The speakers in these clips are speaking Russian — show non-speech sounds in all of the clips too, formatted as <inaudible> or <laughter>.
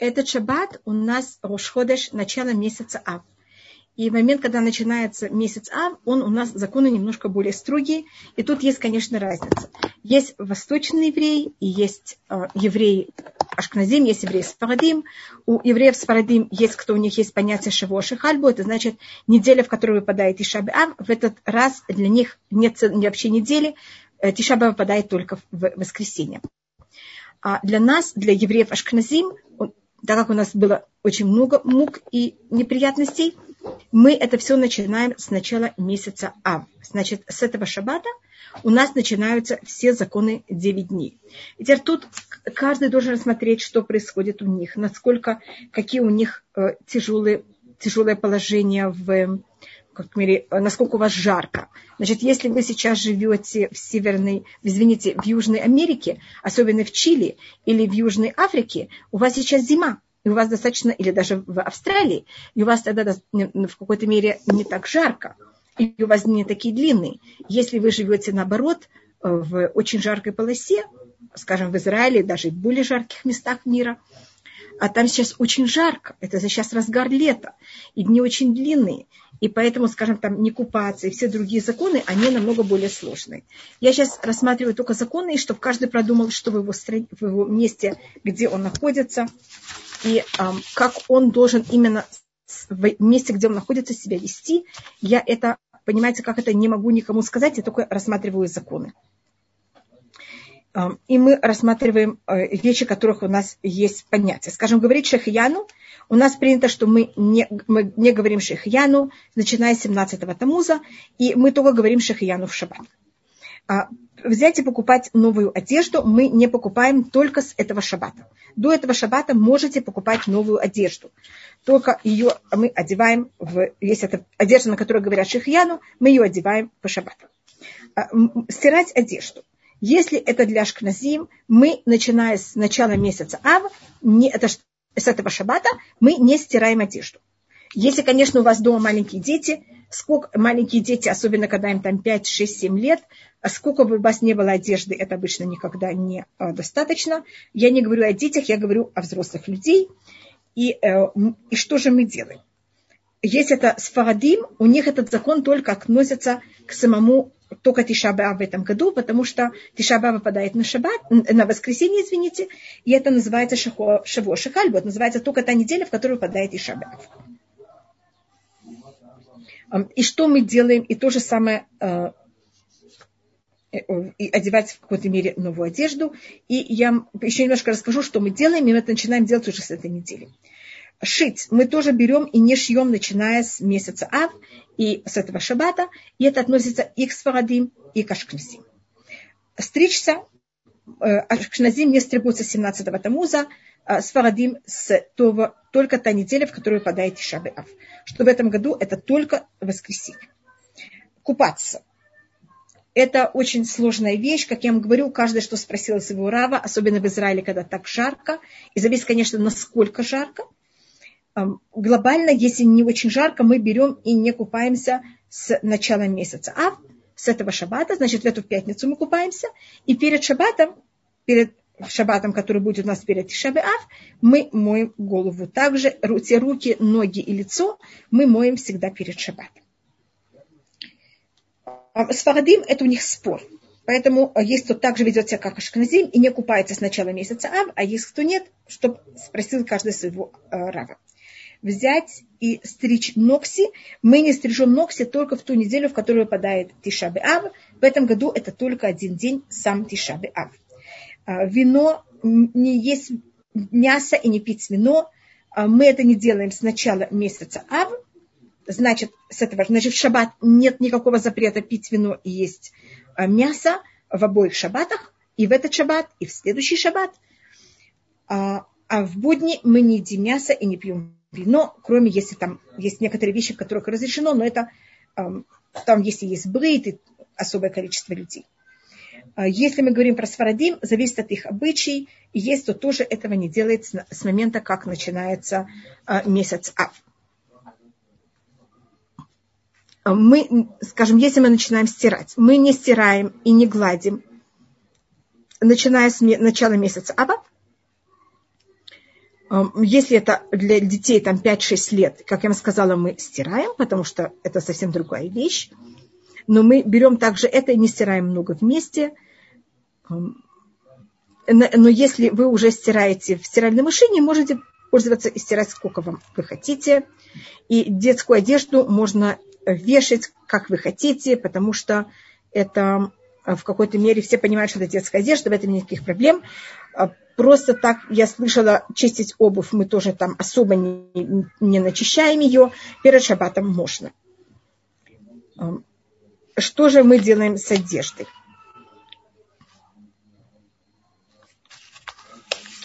Этот шаббат у нас Рошходеш, начало месяца Ав. И в момент, когда начинается месяц Ав, он у нас законы немножко более строгие. И тут есть, конечно, разница. Есть восточные евреи и есть э, евреи Ашкназим, есть евреи Сфарадим. У евреев Сфарадим есть, кто у них есть понятие Шавоши Хальбу. Это значит неделя, в которую выпадает Ишаби Ав. В этот раз для них нет вообще недели. Э, Тишаба выпадает только в воскресенье. А для нас, для евреев Ашкназим, так как у нас было очень много мук и неприятностей, мы это все начинаем с начала месяца Ав. Значит, с этого шаббата у нас начинаются все законы 9 дней. И теперь тут каждый должен рассмотреть, что происходит у них, насколько, какие у них э, тяжелые, тяжелое положение в, как мере, насколько у вас жарко. Значит, если вы сейчас живете в Северной, извините, в Южной Америке, особенно в Чили или в Южной Африке, у вас сейчас зима и у вас достаточно, или даже в Австралии, и у вас тогда в какой-то мере не так жарко, и у вас не такие длинные. Если вы живете наоборот э, в очень жаркой полосе, скажем, в Израиле, даже в более жарких местах мира, а там сейчас очень жарко, это сейчас разгар лета, и дни очень длинные, и поэтому, скажем, там не купаться и все другие законы, они намного более сложные. Я сейчас рассматриваю только законы, и чтобы каждый продумал, что в его, стране, в его месте, где он находится, и эм, как он должен именно в месте, где он находится, себя вести. Я это, понимаете, как это не могу никому сказать, я только рассматриваю законы. И мы рассматриваем э, вещи, которых у нас есть понятия. Скажем, говорить шехияну, у нас принято, что мы не, мы не говорим шехияну, начиная с 17-го тамуза, и мы только говорим шехияну в шаббат. А, взять и покупать новую одежду мы не покупаем только с этого шаббата. До этого шаббата можете покупать новую одежду. Только ее мы одеваем, в, если это одежда, на которую говорят шихьяну, мы ее одеваем по шаббату. А, стирать одежду. Если это для шкназим, мы, начиная с начала месяца Ав, не, это, с этого шаббата, мы не стираем одежду. Если, конечно, у вас дома маленькие дети, сколько маленькие дети, особенно когда им там 5, 6, 7 лет, а сколько бы у вас не было одежды, это обычно никогда не а, достаточно. Я не говорю о детях, я говорю о взрослых людей. И, э, и что же мы делаем? Если это сфарадим, у них этот закон только относится к самому только Тишаба в этом году, потому что Тишаба выпадает на шаббат, на воскресенье, извините, и это называется Шаво Шихальбу, это называется только та неделя, в которую выпадает Тишаба. И что мы делаем, и то же самое э, э, и одевать в какой-то мере новую одежду. И я еще немножко расскажу, что мы делаем, и мы это начинаем делать уже с этой недели. Шить мы тоже берем и не шьем, начиная с месяца Ав и с этого шаббата, и это относится и к Сфарадим, и к Ашкназим. Стричься, э, Ашкназим не стригутся с 17-го Тамуза, а Сфарадим с того, только та неделя, в которую выпадает Тишабе Ав что в этом году это только воскресенье. Купаться. Это очень сложная вещь, как я вам говорю, каждый, что спросил своего Рава, особенно в Израиле, когда так жарко, и зависит, конечно, насколько жарко. Глобально, если не очень жарко, мы берем и не купаемся с начала месяца. А с этого шаббата, значит, в эту пятницу мы купаемся, и перед шаббатом, перед шаббатом, который будет у нас перед Тишабе Ав, мы моем голову. Также те руки, ноги и лицо мы моем всегда перед шаббатом. А с Фарадим это у них спор. Поэтому а, есть кто также ведет себя как Ашкназим и не купается с начала месяца Ав, а есть кто нет, чтобы спросил каждый своего э, рава. Взять и стричь ногси. Мы не стрижем ногси только в ту неделю, в которую выпадает Тишабе Ав. В этом году это только один день, сам Тишабе Ав. А, вино, не есть мясо и не пить вино. А, мы это не делаем с начала месяца Ав. Значит, с этого, значит, в шаббат нет никакого запрета пить вино и есть а, мясо в обоих шаббатах. И в этот шаббат, и в следующий шаббат. А в будни мы не едим мясо и не пьем вино, кроме если там есть некоторые вещи, в которых разрешено, но это там, если есть брейт и особое количество людей. А если мы говорим про сварадим, зависит от их обычаев, и есть кто тоже этого не делает с момента, как начинается а, месяц Ав. А мы, скажем, если мы начинаем стирать, мы не стираем и не гладим, начиная с начала месяца Ава, Если это для детей там 5-6 лет, как я вам сказала, мы стираем, потому что это совсем другая вещь. Но мы берем также это и не стираем много вместе. Но если вы уже стираете в стиральной машине, можете пользоваться и стирать сколько вам вы хотите. И детскую одежду можно вешать, как вы хотите, потому что это в какой-то мере все понимают, что это детская одежда, в этом никаких проблем. Просто так я слышала, чистить обувь мы тоже там особо не, не начищаем ее, перед шабатом можно. Что же мы делаем с одеждой?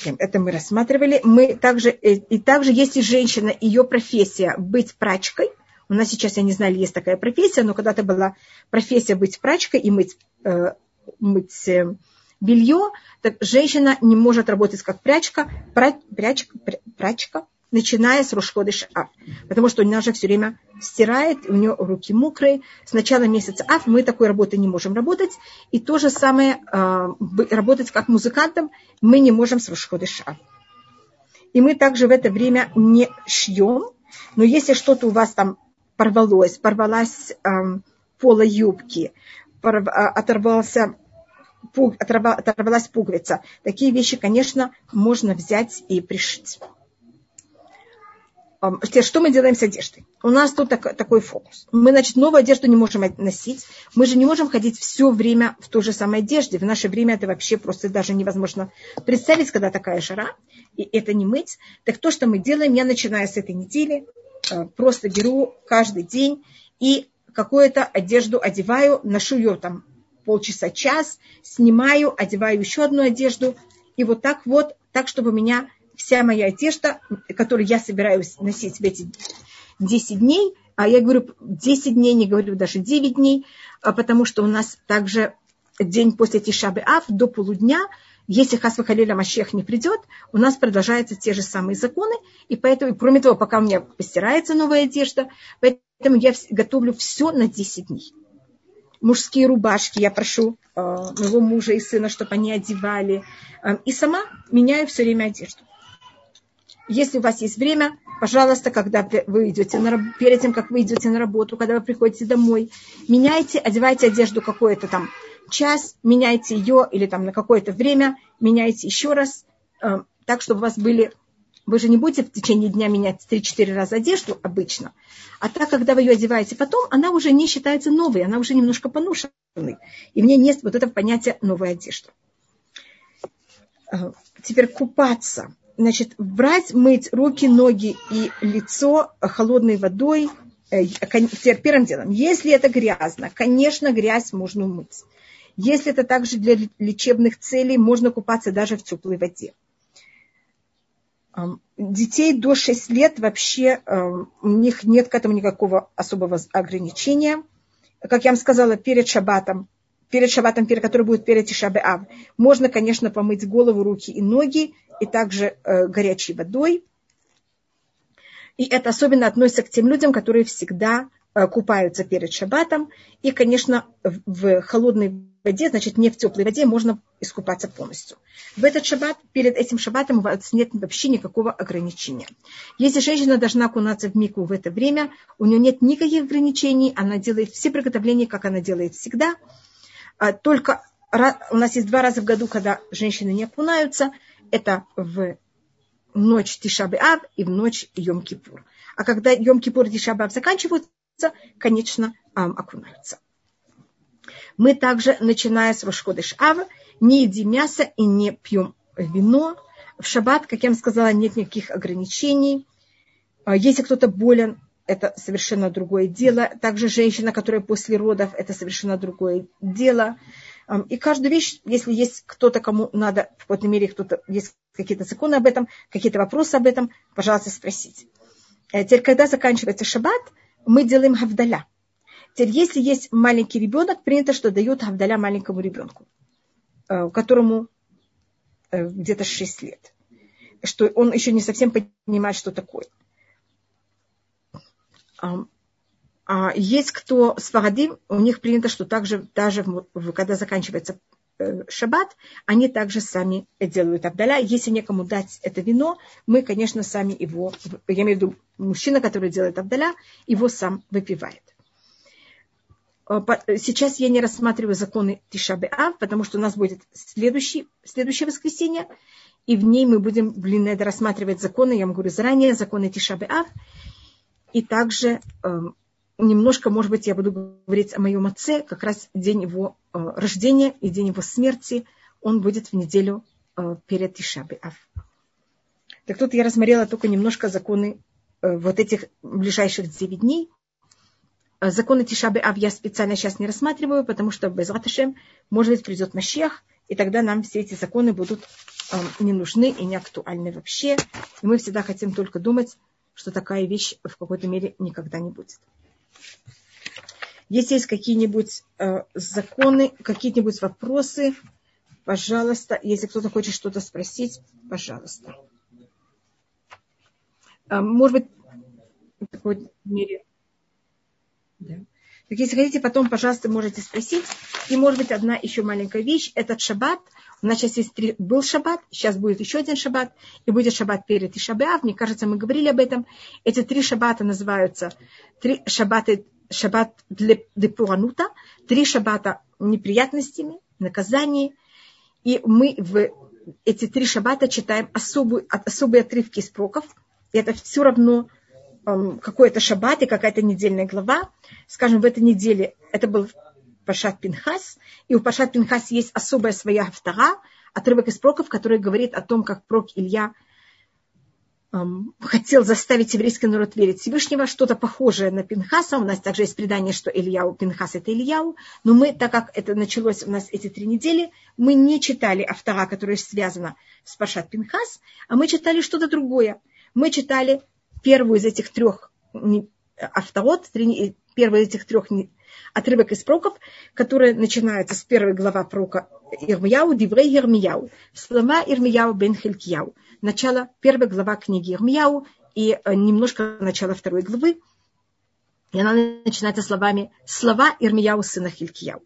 Это мы рассматривали. Мы также, э, и также, если женщина, ее профессия быть прачкой, у нас сейчас, я не знаю, есть такая профессия, но когда-то была профессия быть прачкой и мыть, э, мыть э, белье, так женщина не может работать как прячка, прячка, прачка, начиная с Рушходыш Ав. Потому что она же все время стирает, у нее руки мокрые. С начала месяца Ав мы такой работы не можем работать. И то же самое, э, работать как музыкантом мы не можем с Рушходыш Ав. И мы также в это время не шьем. Но если что-то у вас там порвалось, порвалась э, пола юбки, порв, а, оторвался оторвалась пуговица. Такие вещи, конечно, можно взять и пришить. Теперь, что мы делаем с одеждой? У нас тут так, такой фокус. Мы, значит, новую одежду не можем носить. Мы же не можем ходить все время в той же самой одежде. В наше время это вообще просто даже невозможно представить, когда такая жара. И это не мыть. Так то, что мы делаем, я начинаю с этой недели, э, просто беру каждый день и какую-то одежду одеваю, ношу ее там полчаса, час, снимаю, одеваю еще одну одежду. И вот так вот, так, чтобы у меня вся моя одежда, которую я собираюсь носить в эти 10 дней, а я говорю 10 дней, не говорю даже 9 дней, а потому что у нас также день после Тишабы Ав до полудня, если Хасва Халиля Машех не придет, у нас продолжаются те же самые законы, и поэтому, кроме того, пока у меня постирается новая одежда, поэтому я готовлю все на 10 дней мужские рубашки, я прошу э, моего мужа и сына, чтобы они одевали. Э, и сама меняю все время одежду. Если у вас есть время, пожалуйста, когда вы идете на, перед тем, как вы идете на работу, когда вы приходите домой, меняйте, одевайте одежду какой-то там час, меняйте ее или там на какое-то время, меняйте еще раз, э, так, чтобы у вас были вы же не будете в течение дня менять 3-4 раза одежду обычно. А так, когда вы ее одеваете потом, она уже не считается новой, она уже немножко поношенной. И в ней нет вот этого понятия новой одежды. Теперь купаться. Значит, брать, мыть руки, ноги и лицо холодной водой. Э, теперь первым делом, если это грязно, конечно, грязь можно умыть. Если это также для лечебных целей, можно купаться даже в теплой воде детей до 6 лет вообще у них нет к этому никакого особого ограничения. Как я вам сказала, перед шаббатом, перед шаббатом, перед, который будет перед Тишабе Ав, можно, конечно, помыть голову, руки и ноги, и также э, горячей водой. И это особенно относится к тем людям, которые всегда э, купаются перед шаббатом. И, конечно, в холодной воде, значит, не в теплой воде, можно искупаться полностью. В этот шаббат, перед этим шаббатом у вас нет вообще никакого ограничения. Если женщина должна окунаться в мику в это время, у нее нет никаких ограничений, она делает все приготовления, как она делает всегда. А только у нас есть два раза в году, когда женщины не окунаются. Это в ночь Тишабы Ав и в ночь Йом-Кипур. А когда Йом-Кипур и Тишабы Ав заканчиваются, конечно, окунаются мы также, начиная с Рошходыш Ава, не едим мясо и не пьем вино. В шаббат, как я вам сказала, нет никаких ограничений. А если кто-то болен, это совершенно другое дело. Также женщина, которая после родов, это совершенно другое дело. И каждую вещь, если есть кто-то, кому надо, в какой-то мере кто-то, есть какие-то законы об этом, какие-то вопросы об этом, пожалуйста, спросите. Э, теперь, когда заканчивается шаббат, мы делаем гавдаля. Теперь, если есть маленький ребенок, принято, что дают Авдаля маленькому ребенку, э, которому э, где-то 6 лет. Что он еще не совсем понимает, что такое. А есть кто с Фарадим, у них принято, что также даже когда заканчивается э, шаббат, они также сами делают Абдаля. Если некому дать это вино, мы, конечно, сами его, я имею в виду мужчина, который делает Абдаля, его сам выпивает. Э, сейчас я не рассматриваю законы Тишабе Ав, потому что у нас будет следующий, следующее воскресенье, и в ней мы будем, блин, это рассматривать законы, я вам говорю заранее, законы Тишабе Ав, и также э, немножко, может быть, я буду говорить о моем отце, как раз день его э, рождения и день его смерти, он будет в неделю э, перед Тишабе Ав. Так тут я рассмотрела только немножко законы э, вот этих ближайших 9 дней. Э, законы Тишабе Ав я специально сейчас не рассматриваю, потому что без Раташем, может быть, придет Машех, и тогда нам все эти законы будут э, не нужны и не актуальны вообще. И мы всегда хотим только думать, что такая вещь в какой-то мере никогда не будет. Если есть какие-нибудь э, законы, какие-нибудь вопросы, пожалуйста, если кто-то хочет что-то спросить, пожалуйста. Э, может быть, в какой-то мере да. Так если хотите, потом, пожалуйста, можете спросить. И, может быть, одна еще маленькая вещь. Этот шаббат, у нас сейчас есть три, был шаббат, сейчас будет еще один шаббат, и будет шаббат перед Ишабеав. Мне кажется, мы говорили об этом. Эти три шаббата называются три шаббаты, шаббат для депуранута, три шаббата неприятностями, наказаний. И мы в эти три шаббата читаем особую, особые отрывки из проков. И это все равно какой-то шаббат и какая-то недельная глава. Скажем, в этой неделе это был Пашат Пинхас, и у Пашат Пинхас есть особая своя втора, отрывок из проков, который говорит о том, как прок Илья хотел заставить еврейский народ верить Всевышнего, что-то похожее на Пинхаса. У нас также есть предание, что Ильяу, Пинхас это Ильяу. Но мы, так как это началось у нас эти три недели, мы не читали автора, которая связана с Пашат Пинхас, а мы читали что-то другое. Мы читали первую из этих трех авторот, первый из этих трех отрывок из проков, который начинается с первой глава прока Ирмияу, Диврей Ирмияу, слова Ирмияу бен Хилькияу, начало первой глава книги Ирмияу и э, немножко начало второй главы. И она начинается словами «Слова Ирмияу сына Хилькияу».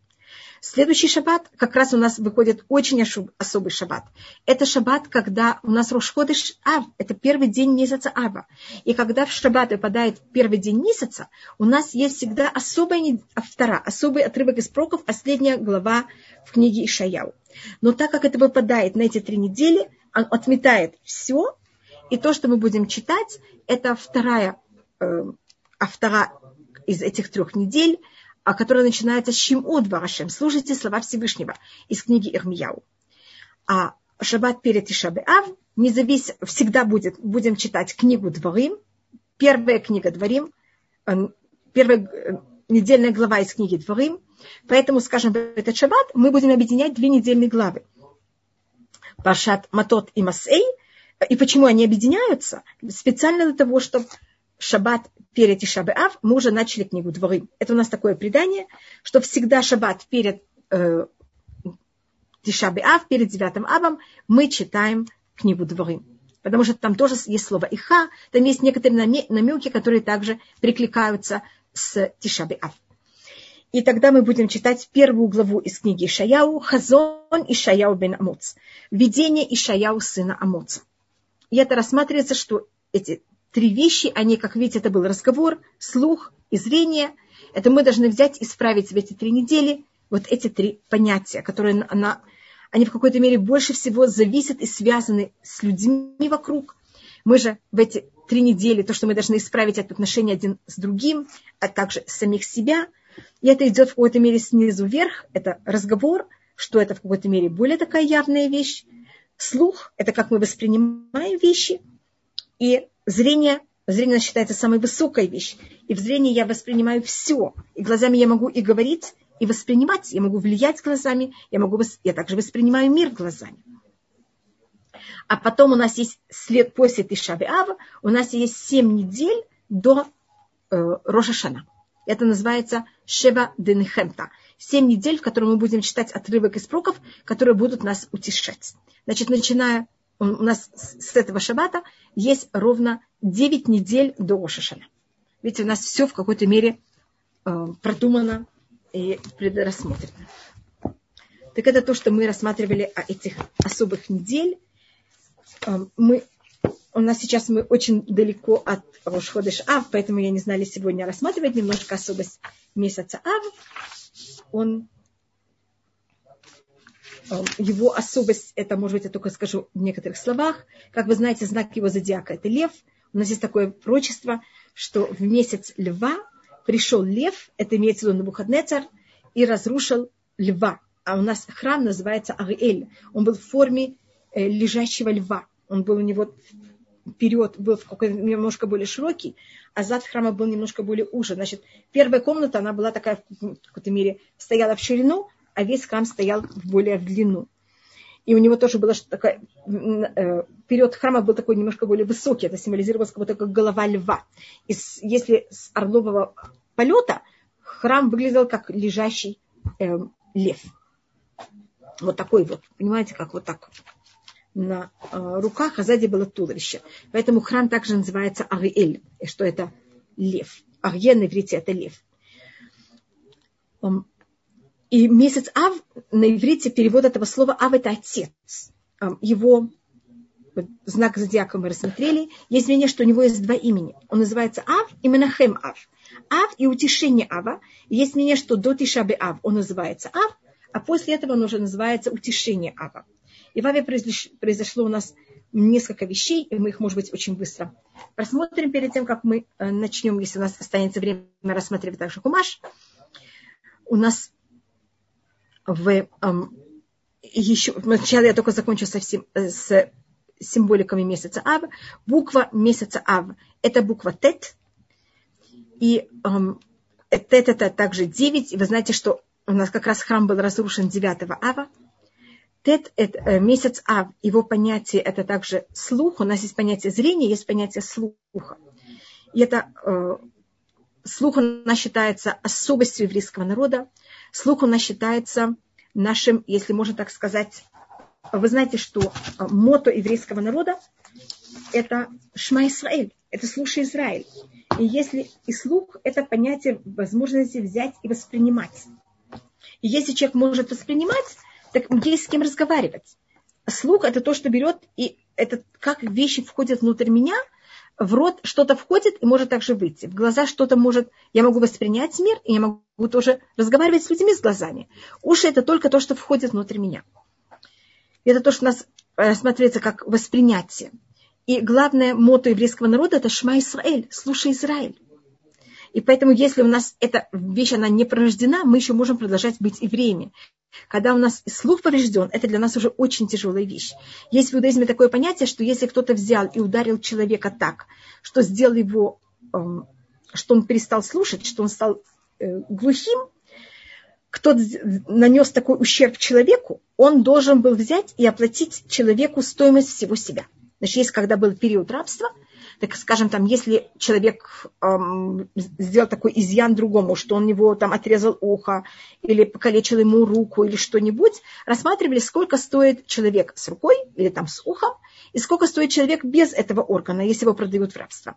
Следующий шаббат как раз у нас выходит очень особый шаббат. Это шаббат, когда у нас Рошходыш Ав, это первый день месяца Ава. И когда в шаббат выпадает первый день месяца, у нас есть всегда особая автора, особый отрывок из проков, последняя глава в книге Ишаяу. Но так как это выпадает на эти три недели, он отметает все, и то, что мы будем читать, это вторая э, автора из этих трех недель, которая начинается с Шимот Барашем. Слушайте слова Всевышнего из книги Ирмияу. А Шаббат перед Ишабеав независ... всегда будет, будем читать книгу Дворим, первая книга Дворим, э, первая э, недельная глава из книги Дворим. Поэтому, скажем, в этот шаббат мы будем объединять две недельные главы. Паршат Матот и Масей. И почему они объединяются? Специально для того, чтобы шаббат перед Ишабеав, мы уже начали книгу Дворы. Это у нас такое предание, что всегда шаббат перед э, Тишабеав, перед девятым авом, мы читаем книгу Дворы. Потому что там тоже есть слово Иха, там есть некоторые намеки, которые также прикликаются с Тишабеав. И тогда мы будем читать первую главу из книги Ишаяу, Хазон Ишаяу бен Амоц, видение Ишаяу сына Амоца. И это рассматривается, что эти три вещи, они, как видите, это был разговор, слух и зрение. Это мы должны взять и исправить в эти три недели вот эти три понятия, которые она, они в какой-то мере больше всего зависят и связаны с людьми вокруг. Мы же в эти три недели, то, что мы должны исправить это отношение один с другим, а также самих себя, и это идет в какой-то мере снизу вверх, это разговор, что это в какой-то мере более такая явная вещь. Слух – это как мы воспринимаем вещи, и зрение, зрение считается самой высокой вещью. И в зрении я воспринимаю все. И глазами я могу и говорить, и воспринимать. Я могу влиять глазами, я, могу, я также воспринимаю мир глазами. А потом у нас есть след после Тишаби Ава, у нас есть семь недель до э, Рошашана. Это называется Шева Денехемта. Семь недель, в которых мы будем читать отрывок из проков, которые будут нас утешать. Значит, начиная у нас с этого шаббата есть ровно 9 недель до Ошашана. Видите, у нас все в какой-то мере э, продумано и предрассмотрено. так это то, что мы рассматривали о этих особых недель. Эм, мы, у нас сейчас мы очень далеко от Рошходыш Ав, поэтому я не знали сегодня рассматривать немножко особость месяца Ав. Он его особость, это, может быть, я только скажу в некоторых словах. Как вы знаете, знак его зодиака – это лев. У нас есть такое прочество, что в месяц льва пришел лев, это имеется в виду Навуходнецар, и разрушил льва. А у нас храм называется Ариэль. Он был в форме э, лежащего льва. Он был у него вперед был немножко более широкий, а зад храма был немножко более уже. Значит, первая комната, она была такая, в какой-то мере, стояла в ширину, а весь храм стоял более в длину. И у него тоже было что такое, э, вперед храма был такой немножко более высокий, это символизировалось как будто как голова льва. И если с орлового полета храм выглядел как лежащий э, лев. Вот такой вот, понимаете, как вот так на э, руках, а сзади было туловище. Поэтому храм также называется Ариэль, что это лев. Арье на иврите это лев. И месяц Ав на иврите перевод этого слова Ав это отец. Его знак зодиака мы рассмотрели. Есть мнение, что у него есть два имени. Он называется Ав и Менахем Ав. Ав и утешение Ава. Есть мнение, что до Тишабе Ав он называется Ав, а после этого он уже называется утешение Ава. И в Аве произошло у нас несколько вещей, и мы их, может быть, очень быстро просмотрим перед тем, как мы э, начнем, если у нас останется время рассматривать также Кумаш. У нас в еще, сначала я только закончу совсем э, с символиками месяца Ав. Буква месяца Ав – это буква Тет. И эм, Тет – это также 9. И вы знаете, что у нас как раз храм был разрушен 9 ава. Тет – это э, месяц ав, его понятие – это также слух. У нас есть понятие зрения, есть понятие слуха. И это э, слух нас считается особостью еврейского народа. Слух у нас считается нашим, если можно так сказать, вы знаете, что э, мото еврейского народа – это Шма Исраэль, это слушай Израиль. И если и слух – это понятие возможности взять и воспринимать. И если человек может воспринимать, так есть с кем разговаривать. Слух – это то, что берет, и это как вещи входят внутрь меня, в рот что-то входит и может также выйти. В глаза что-то может... Я могу воспринять мир, и я могу тоже разговаривать с людьми с глазами. Уши – это только то, что входит внутрь меня. Это то, что у нас рассматривается как воспринятие. И главное мото еврейского народа – это Шма Исраэль, слушай Израиль. И поэтому, если у нас эта вещь, она не порождена, мы еще можем продолжать быть евреями. Когда у нас слух поврежден, это для нас уже очень тяжелая вещь. Есть в иудаизме такое понятие, что если кто-то взял и ударил человека так, что сделал его, эм, что он перестал слушать, что он стал э, глухим, кто нанес такой ущерб человеку, он должен был взять и оплатить человеку стоимость всего себя. Значит, есть когда был период рабства – так скажем, там, если человек эм, сделал такой изъян другому, что он его там отрезал ухо или покалечил ему руку или что-нибудь, рассматривали, сколько стоит человек с рукой или там с ухом, и сколько стоит человек без этого органа, если его продают в рабство.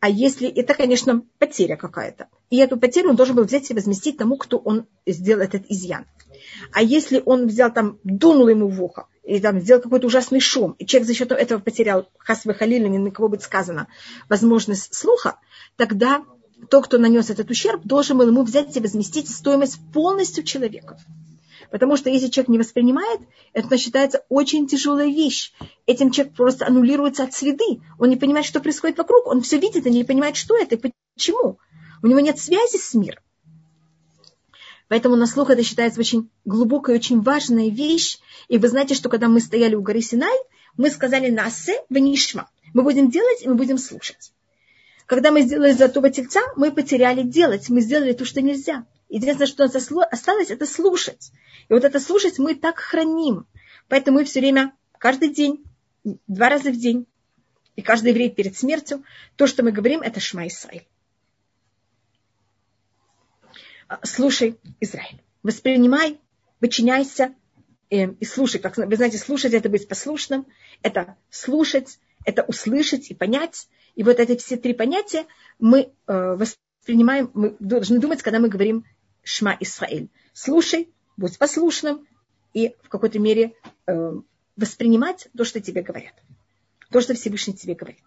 А если это, конечно, потеря какая-то. И эту потерю он должен был взять и возместить тому, кто он сделал этот изъян. А если он взял там, дунул ему в ухо, и там сделал какой-то ужасный шум, и человек за счет этого потерял, хасвы халили, ни на кого будет сказано, возможность слуха, тогда тот, кто нанес этот ущерб, должен был ему взять и возместить стоимость полностью человека. Потому что если человек не воспринимает, это считается очень тяжелая вещь. Этим человек просто аннулируется от среды. Он не понимает, что происходит вокруг. Он все видит и не понимает, что это и почему. У него нет связи с миром. Поэтому на слух это считается очень глубокая, очень важная вещь. И вы знаете, что когда мы стояли у горы Синай, мы сказали «насе венишма». Мы будем делать, и мы будем слушать. Когда мы сделали золотого тельца, мы потеряли делать. Мы сделали то, что нельзя. Единственное, что у нас осталось, это слушать. И вот это слушать мы так храним. Поэтому мы все время, каждый день, два раза в день, и каждый еврей перед смертью, то, что мы говорим, это Шма Исраиль. А, слушай, Израиль, воспринимай, подчиняйся э, и слушай. Как вы знаете, слушать это быть послушным, это слушать, это услышать и понять. И вот эти все три понятия мы э, воспринимаем, мы должны думать, когда мы говорим Шма Исраиль. Слушай, будь послушным и в какой-то мере э, воспринимать то, что тебе говорят. То, что Всевышний тебе говорит.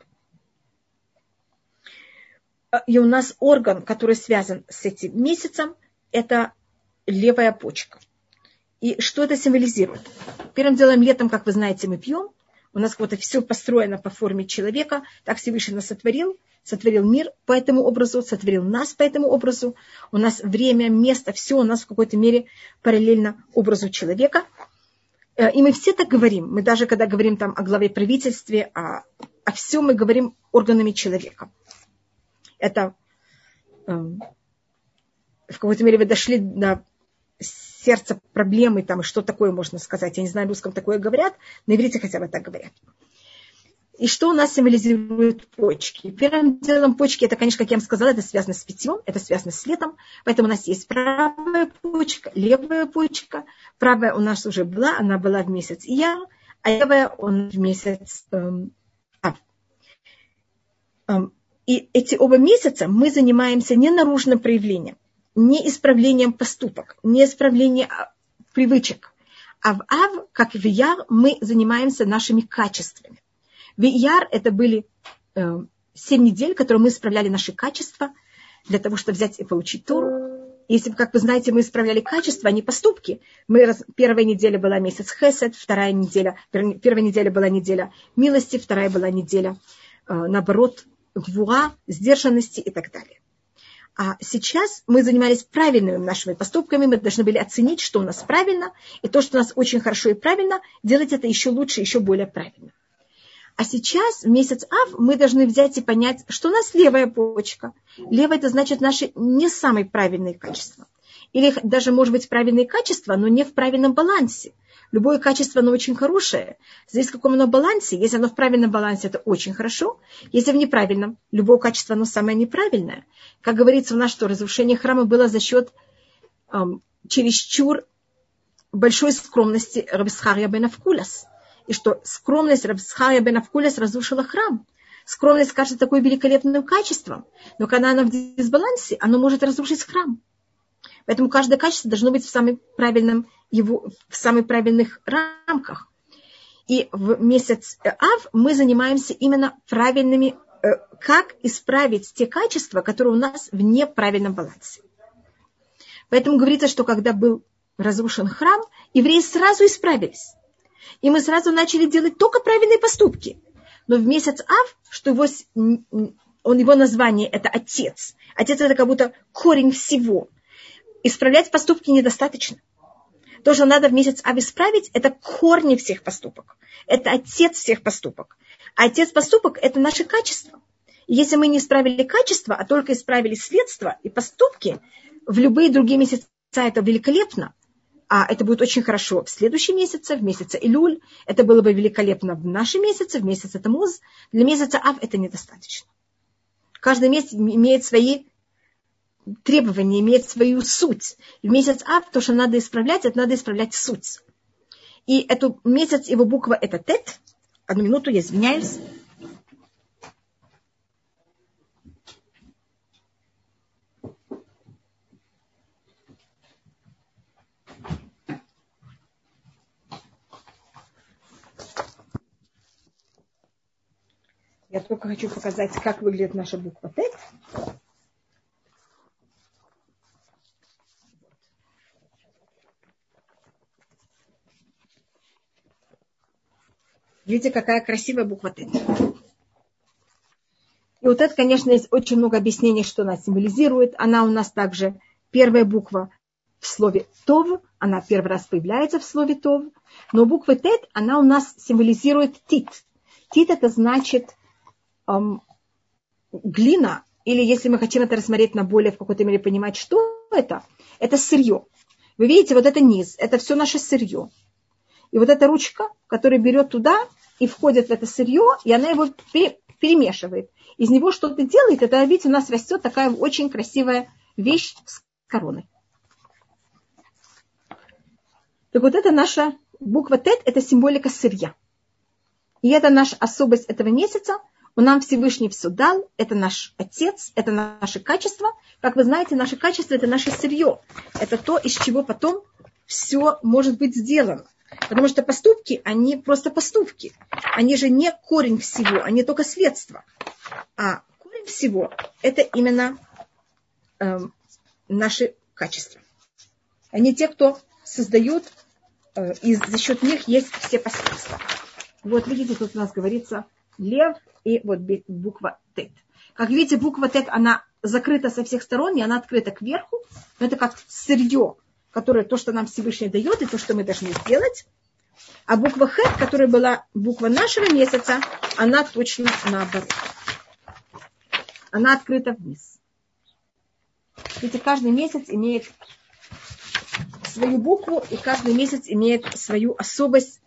И у нас орган, который связан с этим месяцем, это левая почка. И что это символизирует? Первым делом летом, как вы знаете, мы пьем. У нас вот все построено по форме человека. Так Всевышний нас сотворил. Сотворил мир по этому образу, сотворил нас по этому образу. У нас время, место, все у нас в какой-то мере параллельно образу человека. Э, и мы все так говорим. Мы даже когда говорим там о главе правительстве, о, о всем мы говорим органами человека. Это э, в какой-то мере вы дошли до сердца проблемы, там, что такое можно сказать. Я не знаю, в русском такое говорят, на иврите хотя бы так говорят. И что у нас символизируют почки? Первым делом почки, это, конечно, как я вам сказала, это связано с питьем, это связано с летом. Поэтому у нас есть правая почка, левая почка. Правая у нас уже была, она была в месяц Я, а левая он в месяц эм, Ав. Эм, и эти оба месяца мы занимаемся не наружным проявлением, не исправлением поступок, не исправлением а, привычек. А в Ав, как в Яр, мы занимаемся нашими качествами. В Ияр это были э, 7 недель, которые мы исправляли наши качества для того, чтобы взять и получить Тору. Если, как вы знаете, мы исправляли качество, а не поступки, мы, первая неделя была месяц Хесед, вторая неделя, первая неделя была неделя милости, вторая была неделя, э, наоборот, гвуа, сдержанности и так далее. А сейчас мы занимались правильными нашими поступками, мы должны были оценить, что у нас правильно, и то, что у нас очень хорошо и правильно, делать это еще лучше, еще более правильно. А сейчас, в месяц Ав, мы должны взять и понять, что у нас левая почка. Левая – это значит наши не самые правильные качества. Или даже, может быть, правильные качества, но не в правильном балансе. Любое качество, оно очень хорошее. Здесь в каком оно балансе. Если оно в правильном балансе, это очень хорошо. Если в неправильном, любое качество, оно самое неправильное. Как говорится у нас, что разрушение храма было за счет эм, чересчур большой скромности Рабисхария бен Авкулас – и что скромность Рабсхая бен Авкулес разрушила храм. Скромность кажется такой великолепным качеством, но когда она в дисбалансе, она может разрушить храм. Поэтому каждое качество должно быть в, самой правильном его, в самых правильных рамках. И в месяц Ав мы занимаемся именно правильными, э, как исправить те качества, которые у нас в неправильном балансе. Поэтому говорится, что когда был разрушен храм, евреи сразу исправились. И мы сразу начали делать только правильные поступки. Но в месяц Ав, что его, он, его название это отец. Отец это как будто корень всего. Исправлять поступки недостаточно. То, что надо в месяц Ав исправить, это корни всех поступок. Это отец всех поступок. А отец поступок – это наши качества. И если мы не исправили качество, а только исправили следства и поступки, в любые другие месяца это великолепно а это будет очень хорошо в следующем месяце, в месяце Илюль. Это было бы великолепно в нашем месяце, в месяце Тамуз. Для месяца Ав это недостаточно. Каждый месяц имеет свои требования, имеет свою суть. в месяц Ав то, что надо исправлять, это надо исправлять суть. И этот месяц, его буква это Тет. Одну минуту, я извиняюсь. Я только хочу показать, как выглядит наша буква Т. Видите, какая красивая буква Т. И вот это, конечно, есть очень много объяснений, что она символизирует. Она у нас также первая буква в слове «тов», она первый раз появляется в слове «тов», но буква «тет», она у нас символизирует «тит». «Тит» это значит эм, глина, или если мы хотим это рассмотреть на более в какой-то мере понимать, что это, это сырье. Вы видите, вот это низ, это все наше сырье. И вот эта ручка, которая берет туда и входит в это сырье, и она его перемешивает. Из него что-то делает, это, видите, у нас растет такая очень красивая вещь с короной. Так вот это наша буква Тет, это символика сырья. И это наша особость этого месяца – у нам Всевышний все дал, это наш Отец, это наши качества. Как вы знаете, наши качества – это наше сырье. Это то, из чего потом все может быть сделано. Потому что поступки, они просто поступки. Они же не корень всего, они только следство. А корень всего – это именно э, наши качества. Они те, кто создают, э, и за счет них есть все последствия. Вот видите, тут у нас говорится лев и вот буква Т. Как видите, буква Т, она закрыта со всех сторон, и она открыта кверху. Но это как сырье, которое то, что нам Всевышний дает, и то, что мы должны сделать. А буква Х, которая была буква нашего месяца, она точно наоборот. Она открыта вниз. Видите, каждый месяц имеет свою букву, и каждый месяц имеет свою особость,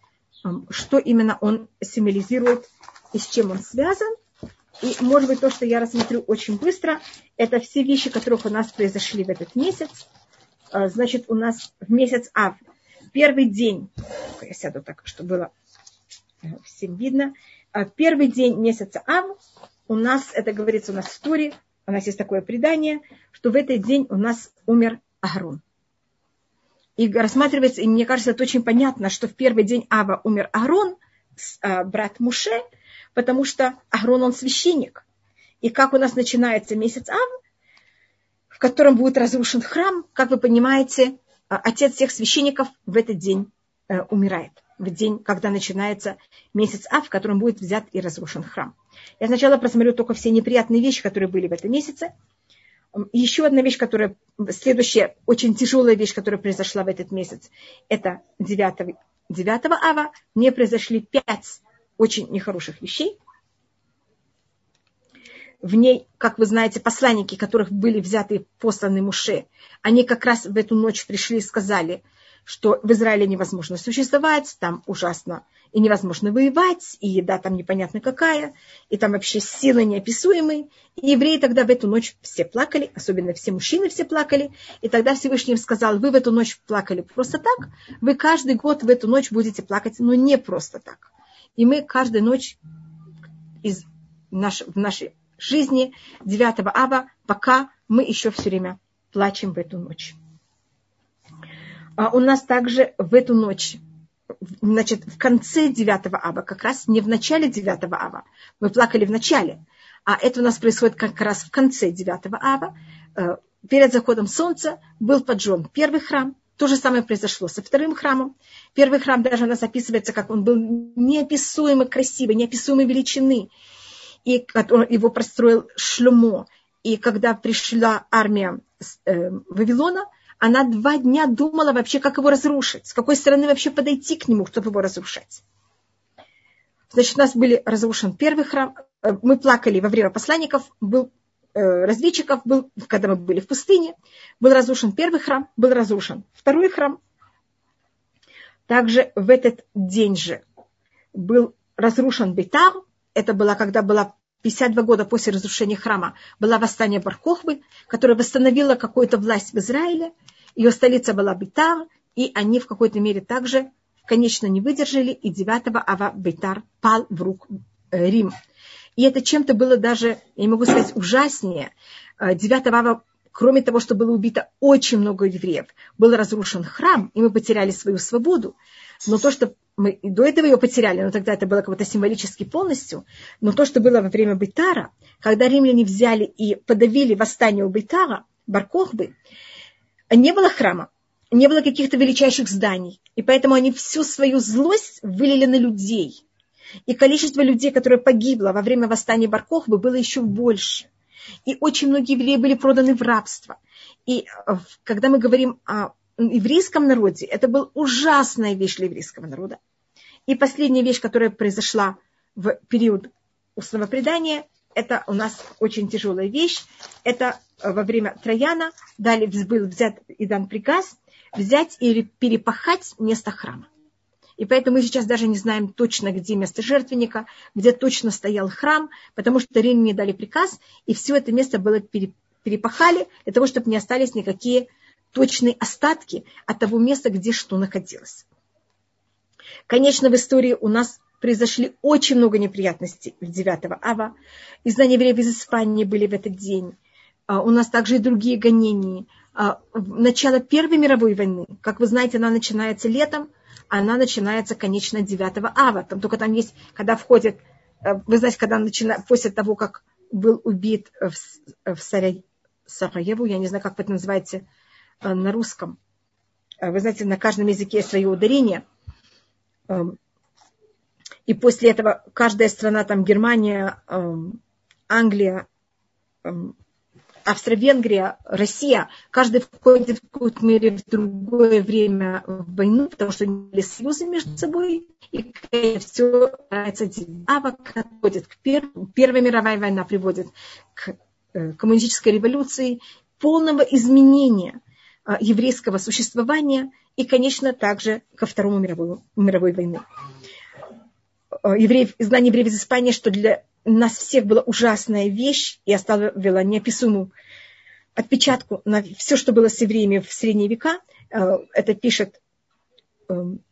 что именно он символизирует и с чем он связан. И, может быть, то, что я рассмотрю очень быстро, это все вещи, которых у нас произошли в этот месяц. А, значит, у нас в месяц Ав, первый день, я сяду так, чтобы было э, всем видно, а, первый день месяца Ав, у нас, это говорится у нас в Туре, у нас есть такое предание, что в этот день у нас умер Агрон. И рассматривается, и мне кажется, это очень понятно, что в первый день Ава умер Агрон, а, брат Муше, потому что Агрон, он священник. И как у нас начинается месяц Ав, в котором будет разрушен храм, как вы понимаете, а, отец всех священников в этот день э, умирает. В день, когда начинается месяц Ав, в котором будет взят и разрушен храм. Я сначала просмотрю только все неприятные вещи, которые были в этом месяце. Еще одна вещь, которая, следующая очень тяжелая вещь, которая произошла в этот месяц, это 9, 9 ава. Мне произошли пять очень нехороших вещей. В ней, как вы знаете, посланники, которых были взяты посланы Муше, они как раз в эту ночь пришли и сказали, что в Израиле невозможно существовать, там ужасно и невозможно воевать, и еда там непонятно какая, и там вообще силы неописуемые. И евреи тогда в эту ночь все плакали, особенно все мужчины все плакали. И тогда Всевышний им сказал, вы в эту ночь плакали просто так, вы каждый год в эту ночь будете плакать, но не просто так. И мы каждую ночь из наш, в нашей жизни 9 ава, пока мы еще все время плачем в эту ночь. А у нас также в эту ночь, значит, в конце 9 ава, как раз не в начале 9 ава, мы плакали в начале, а это у нас происходит как раз в конце 9 ава, э, перед заходом солнца был поджжен первый храм, то же самое произошло со вторым храмом. Первый храм даже у нас описывается, как он был неописуемо красивый, неописуемой величины. И его простроил Шлюмо. И когда пришла армия э, Вавилона, она два дня думала вообще, как его разрушить, с какой стороны вообще подойти к нему, чтобы его разрушать. Значит, у нас был разрушен первый храм, э, мы плакали во время посланников, был Э, разведчиков был, когда мы были в пустыне, был разрушен первый храм, был разрушен второй храм. Также в этот день же был разрушен Бейтар. Это было, когда было 52 года после разрушения храма, было восстание Бархохвы, которое восстановило какую-то власть в Израиле. Ее столица была Бейтар, и они в какой-то мере также конечно не выдержали, и 9 ава Бейтар пал в рук э, Рим. И это чем-то было даже, я не могу сказать, ужаснее. 9 э, ава, кроме того, что было убито очень много евреев, был разрушен храм, и мы потеряли свою свободу. Но то, что мы и до этого ее потеряли, но тогда это было как-то символически полностью, но то, что было во время Бейтара, когда римляне взяли и подавили восстание у Бейтара, Баркохбы, не было храма, не было каких-то величайших зданий. И поэтому они всю свою злость вылили на людей. И количество людей, которые погибло во время восстания Баркохбы, было еще больше. И очень многие евреи были проданы в рабство. И э, когда мы говорим о еврейском народе, это была ужасная вещь для еврейского народа. И последняя вещь, которая произошла в период устного предания, это у нас очень тяжелая вещь. Это э, во время Трояна дали, был взят и дан приказ взять или перепахать место храма. И поэтому мы сейчас даже не знаем точно, где место жертвенника, где точно стоял храм, потому что римляне дали приказ, и все это место было перепахали для того, чтобы не остались никакие точные остатки от того места, где что находилось. Конечно, в истории у нас произошли очень много неприятностей в 9 ава. Изгнание евреев из Испании были в этот день. А у нас также и другие гонения. а, начало Первой мировой войны. Как вы знаете, она начинается летом, она начинается, конечно, 9 ава. Там только там есть, когда входит, э, вы знаете, когда начинает, после того, как был убит в, в Сараеву, я не знаю, как вы это называете э, на русском. Э, вы знаете, на каждом языке есть свое ударение. Эм, и после этого каждая страна, там Германия, эм, Англия, эм, Австро-Венгрия, Россия, каждый входит в какой-то мере в другое время в войну, потому что они были союзы между собой, и все Ава подходит к пер... Первая мировая война приводит к э, коммунистической революции, полного изменения э, еврейского существования и, конечно, также ко Второму мировой, мировой войне. Э, евреев, знание евреев из Испании, что для нас всех была ужасная вещь и оставила неописуемую отпечатку на все, что было с евреями в средние века. Э, это пишет эм,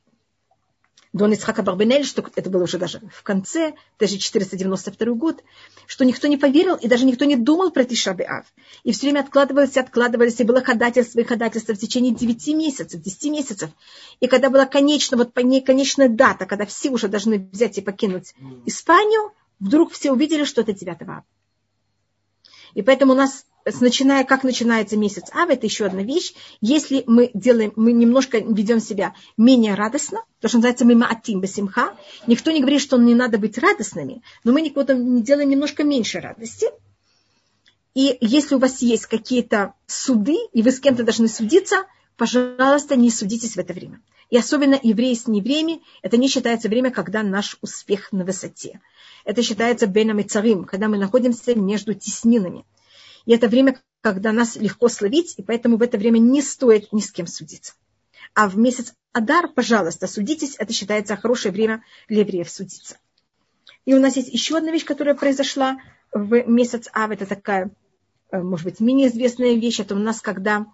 Дон Ицхака Барбенель, что это было уже даже в конце, даже 492 год, что никто не поверил и даже никто не думал про Тишабе Ав. И все время откладывались и откладывались, и было ходательство и ходательство в течение 9 месяцев, 10 месяцев. И когда была конечна, вот конечная дата, когда все уже должны взять и покинуть Испанию, вдруг все увидели, что это 9 ава. И поэтому у нас, начиная, как начинается месяц Ава, это еще одна вещь. Если мы делаем, мы немножко ведем себя менее радостно, то, что называется мимо атим басимха, никто не говорит, что не надо быть радостными, но мы никого не делаем немножко меньше радости. И если у вас есть какие-то суды, и вы с кем-то должны судиться, пожалуйста, не судитесь в это время. И особенно евреи с неевреями, это не считается время, когда наш успех на высоте. Это считается беном и царим, когда мы находимся между теснинами. И это время, когда нас легко словить, и поэтому в это время не стоит ни с кем судиться. А в месяц Адар, пожалуйста, судитесь, это считается хорошее время для евреев судиться. И у нас есть еще одна вещь, которая произошла в месяц Ав, это такая, э, может быть, менее известная вещь, это у нас, когда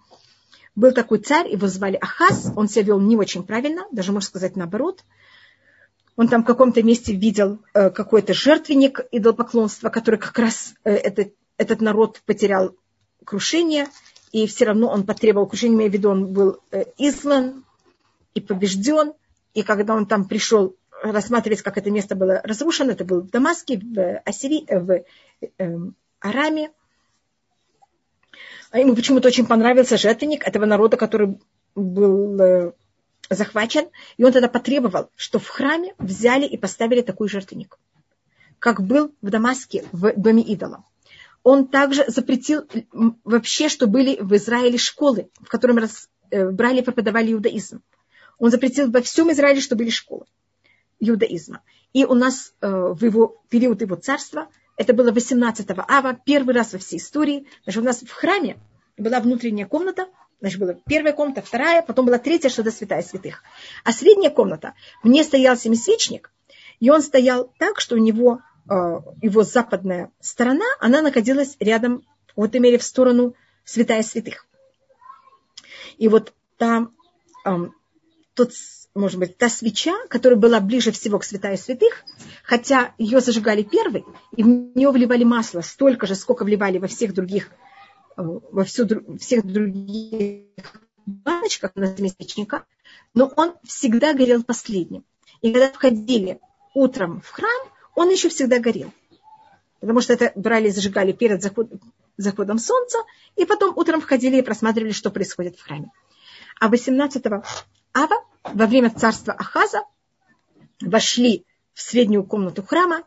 был такой царь, его звали Ахаз, он себя вел не очень правильно, даже можно сказать наоборот. Он там в каком-то месте видел э, какой-то жертвенник идолопоклонства, который как раз э, этот, этот народ потерял крушение, и все равно он потребовал крушения, имея в виду, он был э, изгнан и побежден, и когда он там пришел рассматривать, как это место было разрушено, это было в Дамаске, в, Ассирии, в э, Араме, а ему почему-то очень понравился жертвенник этого народа, который был э, захвачен. И он тогда потребовал, что в храме взяли и поставили такой жертвенник, как был в Дамаске, в доме идола. Он также запретил вообще, что были в Израиле школы, в которых раз, э, брали и преподавали иудаизм. Он запретил во всем Израиле, что были школы иудаизма. И у нас э, в его период его царства – это было 18 ава, первый раз во всей истории. Значит, у нас в храме была внутренняя комната, значит, была первая комната, вторая, потом была третья, что-то святая святых. А средняя комната, в ней стоял семисвечник, и он стоял так, что у него, э, его западная сторона, она находилась рядом, вот имели в сторону святая святых. И вот там тот может быть, та свеча, которая была ближе всего к святая святых, хотя ее зажигали первой, и в нее вливали масло столько же, сколько вливали во всех других, э, во всю, всех других баночках на свечника, но он всегда горел последним. И когда входили утром в храм, он еще всегда горел. Потому что это брали и зажигали перед заходом, заходом солнца, и потом утром входили и просматривали, что происходит в храме. А 18 ава во время царства Ахаза вошли в среднюю комнату храма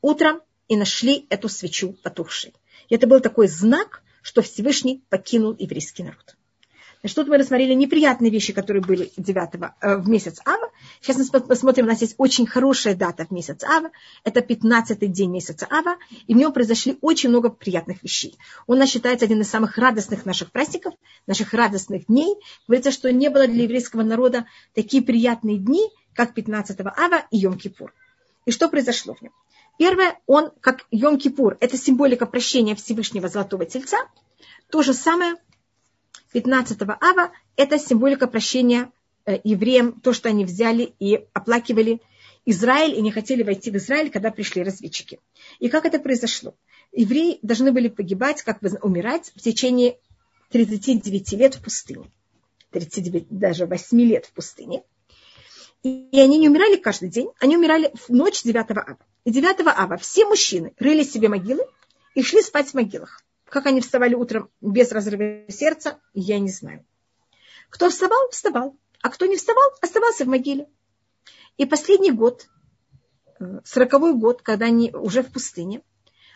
утром и нашли эту свечу потухшей. И это был такой знак, что Всевышний покинул еврейский народ. Значит, тут мы рассмотрели неприятные вещи, которые были 9 э, в месяц Ава. Сейчас мы посмотрим, у нас есть очень хорошая дата в месяц Ава. Это 15-й день месяца Ава. И в нем произошли очень много приятных вещей. Он нас считается один из самых радостных наших праздников, наших радостных дней. Говорится, что не было для еврейского народа такие приятные дни, как 15 Ава и Йом-Кипур. И что произошло в нем? Первое, он, как Йом-Кипур, это символика прощения Всевышнего Золотого Тельца. То же самое 15 ава – это символика прощения э, евреям, то, что они взяли и оплакивали Израиль и не хотели войти в Израиль, когда пришли разведчики. И как это произошло? Евреи должны были погибать, как бы умирать в течение 39 лет в пустыне. 39, даже 8 лет в пустыне. И они не умирали каждый день, они умирали в ночь 9 ава. И 9 ава все мужчины рыли себе могилы и шли спать в могилах. Как они вставали утром без разрыва сердца, я не знаю. Кто вставал, вставал. А кто не вставал, оставался в могиле. И последний год, э, сороковой год, когда они уже в пустыне,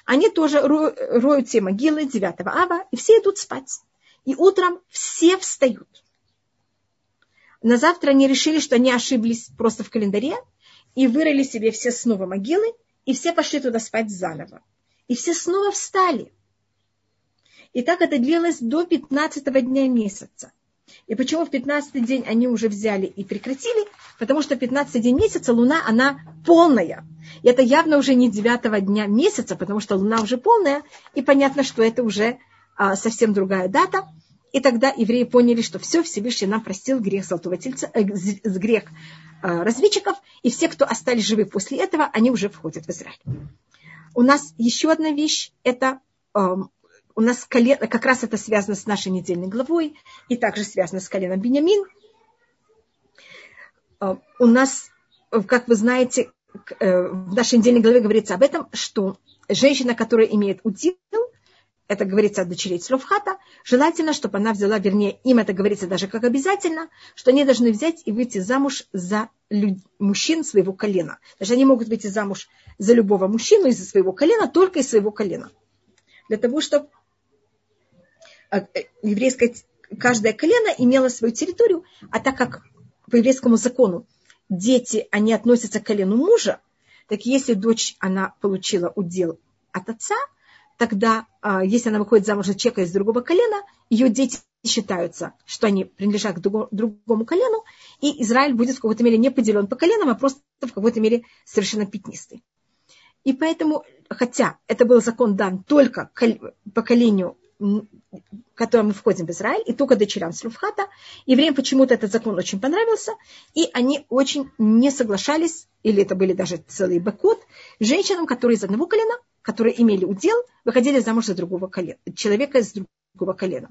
они тоже роют все могилы 9 ава, и все идут спать. И утром все встают. На завтра они решили, что они ошиблись просто в календаре и вырыли себе все снова могилы, и все пошли туда спать заново. И все снова встали. И так это длилось до 15 дня месяца. И почему в 15 день они уже взяли и прекратили? Потому что 15 день месяца луна, она полная. И это явно уже не 9 дня месяца, потому что луна уже полная, и понятно, что это уже а, совсем другая дата. И тогда евреи поняли, что все, Всевышний нам простил грех золотого тельца, э, грех э, разведчиков, и все, кто остались живы после этого, они уже входят в Израиль. У нас еще одна вещь, это э, у нас колено, как раз это связано с нашей недельной главой, и также связано с коленом Бениамин. Э, у нас, как вы знаете, э, в нашей недельной главе говорится об этом, что женщина, которая имеет удел, это говорится от дочерей Цловхата, желательно, чтобы она взяла, вернее, им это говорится даже как обязательно, что они должны взять и выйти замуж за люд... мужчин своего колена. Даже они могут выйти замуж за любого мужчину из своего колена, только из своего колена. Для того, чтобы еврейское, каждое колено имело свою территорию, а так как по еврейскому закону дети, они относятся к колену мужа, так если дочь, она получила удел от отца – тогда, а, если она выходит замуж за человека из другого колена, ее дети считаются, что они принадлежат к другому колену, и Израиль будет в какой-то мере не поделен по коленам, а просто в какой-то мере совершенно пятнистый. И поэтому, хотя это был закон дан только поколению, в которое мы входим в Израиль, и только дочерям Слюфхата, евреям почему-то этот закон очень понравился, и они очень не соглашались, или это были даже целый бекот, женщинам, которые из одного колена которые имели удел, выходили замуж за другого колена, человека из другого колена.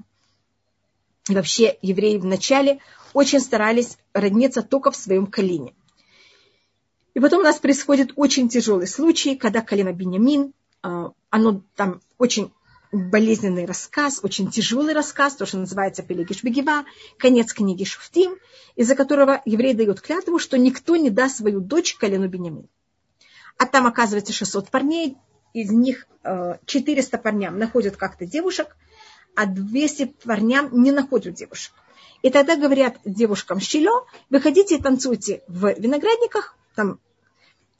И вообще евреи вначале очень старались родниться только в своем колене. И потом у нас происходит очень тяжелый случай, когда колено Бенямин, а, оно там очень болезненный рассказ, очень тяжелый рассказ, то, что называется Пелегиш Бегева, конец книги Шуфтим, из-за которого еврей дает клятву, что никто не даст свою дочь колену Бенямин. А там оказывается 600 парней, из них 400 э, парням находят как-то девушек, а 200 парням не находят девушек. И тогда говорят девушкам щелё, выходите и танцуйте в виноградниках, там,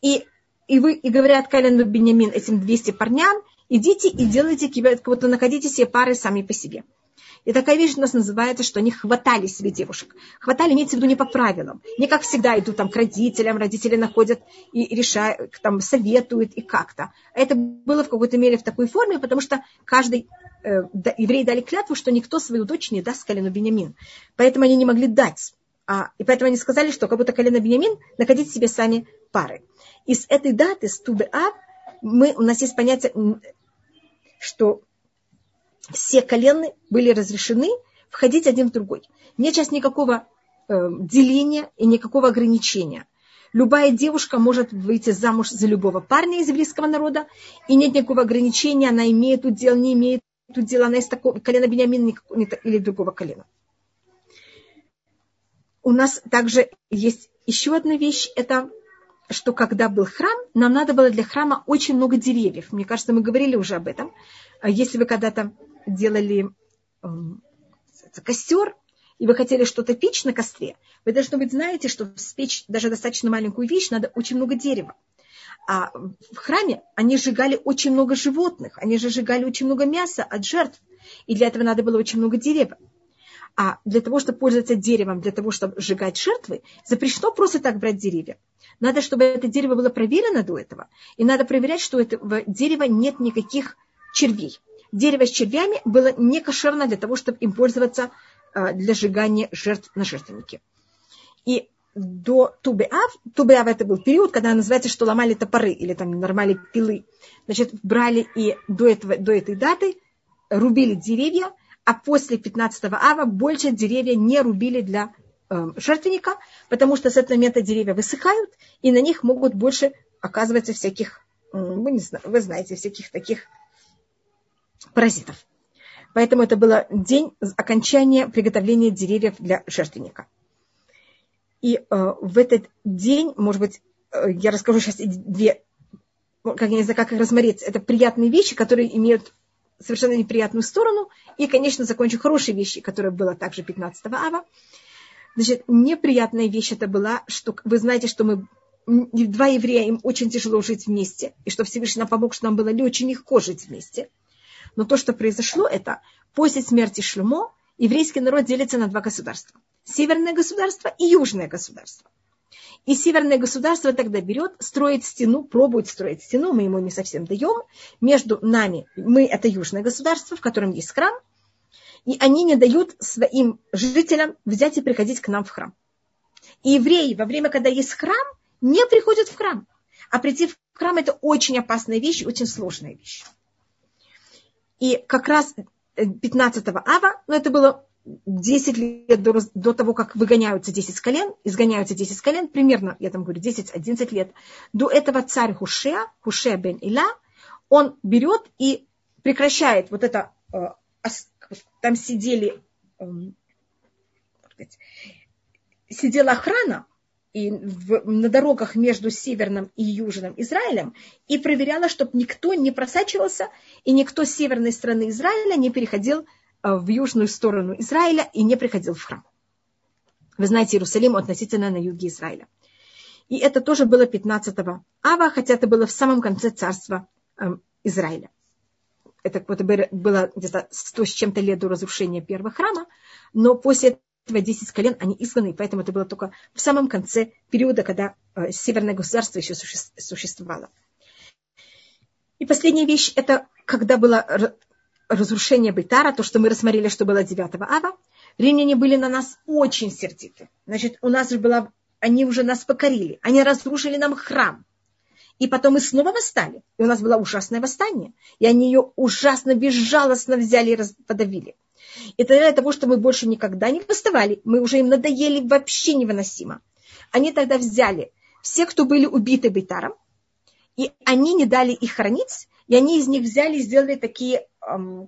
и, и, вы, и говорят Калену Бенямин этим 200 парням, идите и делайте, как будто находите себе пары сами по себе. И такая вещь у нас называется, что они хватали себе девушек. Хватали, имеется в виду, не по правилам. Не как всегда идут там к родителям, родители находят и решают, там, советуют и как-то. Это было в какой-то мере в такой форме, потому что каждый э, еврей дали клятву, что никто свою дочь не даст колену Бениамин. Поэтому они не могли дать. А, и поэтому они сказали, что как будто колено Бениамин находите себе сами пары. И с этой даты, с Тубе А, мы, у нас есть понятие, что все колены были разрешены входить один в другой. Нет сейчас никакого э, деления и никакого ограничения. Любая девушка может выйти замуж за любого парня из еврейского народа, и нет никакого ограничения, она имеет удел, не имеет удел, она из такого колена Бениамина или другого колена. У нас также есть еще одна вещь, это что когда был храм, нам надо было для храма очень много деревьев. Мне кажется, мы говорили уже об этом. А если вы когда-то делали э, костер, и вы хотели что-то печь на костре, вы должны быть знаете, что спечь даже достаточно маленькую вещь надо очень много дерева. А в храме они сжигали очень много животных, они же сжигали очень много мяса от жертв, и для этого надо было очень много дерева. А для того, чтобы пользоваться деревом, для того, чтобы сжигать жертвы, запрещено просто так брать деревья. Надо, чтобы это дерево было проверено до этого. И надо проверять, что у этого дерева нет никаких червей дерево с червями было не кошерно для того, чтобы им пользоваться а, для сжигания жертв на жертвеннике. И до Тубеав, Тубеав это был период, когда называется, что ломали топоры или там нормали пилы. Значит, брали и до, этого, до этой даты рубили деревья, а после 15 ава больше деревья не рубили для э, жертвенника, потому что с этого момента деревья высыхают, и на них могут больше оказываться всяких, вы, не знаете, вы знаете, всяких таких паразитов. Поэтому это был день окончания приготовления деревьев для жертвенника. И э, в этот день, может быть, э, я расскажу сейчас две, как я не знаю, как их рассмотреть. Это приятные вещи, которые имеют совершенно неприятную сторону. И, конечно, закончу хорошие вещи, которые было также 15 ава. Значит, неприятная вещь это была, что вы знаете, что мы два еврея, им очень тяжело жить вместе, и что Всевышний нам помог, что нам было очень легко жить вместе. Но то, что произошло, это после смерти Шлюмо еврейский народ делится на два государства. Северное государство и южное государство. И северное государство тогда берет, строит стену, пробует строить стену, мы ему не совсем даем. Между нами, мы это южное государство, в котором есть храм, и они не дают своим жителям взять и приходить к нам в храм. И евреи во время, когда есть храм, не приходят в храм. А прийти в храм это очень опасная вещь, очень сложная вещь. И как раз 15 ава, но это было 10 лет до, до того, как выгоняются 10 колен, изгоняются 10 колен, примерно, я там говорю, 10-11 лет, до этого царь Хушея, Хушея бен Иля, он берет и прекращает вот это, э, там сидели, эм, сидела охрана, и в, на дорогах между Северным и Южным Израилем и проверяла, чтобы никто не просачивался и никто с северной стороны Израиля не переходил в южную сторону Израиля и не приходил в храм. Вы знаете, Иерусалим относительно на юге Израиля. И это тоже было 15-го ава, хотя это было в самом конце царства э, Израиля. Это было где-то 100 с чем-то лет до разрушения первого храма, но после этого 10 колен, они изгнаны, поэтому это было только в самом конце периода, когда э, северное государство еще существовало. И последняя вещь, это когда было разрушение Бейтара, то, что мы рассмотрели, что было 9 ава, римляне были на нас очень сердиты. Значит, у нас же была, они уже нас покорили, они разрушили нам храм. И потом мы снова восстали. И у нас было ужасное восстание. И они ее ужасно безжалостно взяли и подавили. И тогда для того, что мы больше никогда не восставали, мы уже им надоели вообще невыносимо. Они тогда взяли все, кто были убиты Бейтаром, и они не дали их хранить, и они из них взяли и сделали такие,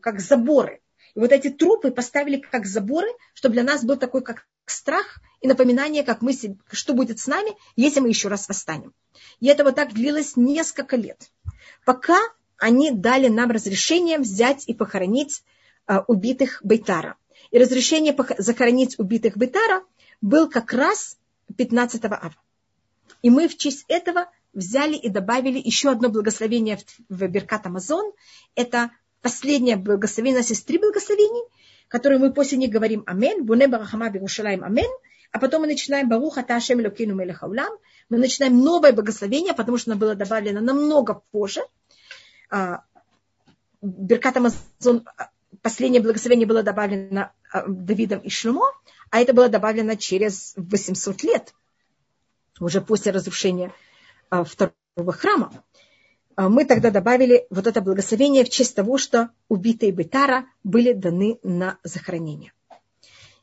как заборы. И вот эти трупы поставили как заборы, чтобы для нас был такой как страх и напоминание, как мы, что будет с нами, если мы еще раз восстанем. И это вот так длилось несколько лет, пока они дали нам разрешение взять и похоронить а, убитых Бейтара. И разрешение захоронить убитых Бейтара был как раз 15 ава. И мы в честь этого взяли и добавили еще одно благословение в Беркат Амазон. Это последнее благословение, три благословений, которые мы после них говорим Амен, Буне Барахама Бирушалаем Амен, а потом мы начинаем Баруха Ташем Лукину Мелехаулам. Мы начинаем новое благословение, потому что оно было добавлено намного позже. А, Беркат Амазон последнее благословение было добавлено а, Давидом и Шлюмо, а это было добавлено через 800 лет, уже после разрушения а, второго храма. А, мы тогда добавили вот это благословение в честь того, что убитые Бетара были даны на захоронение.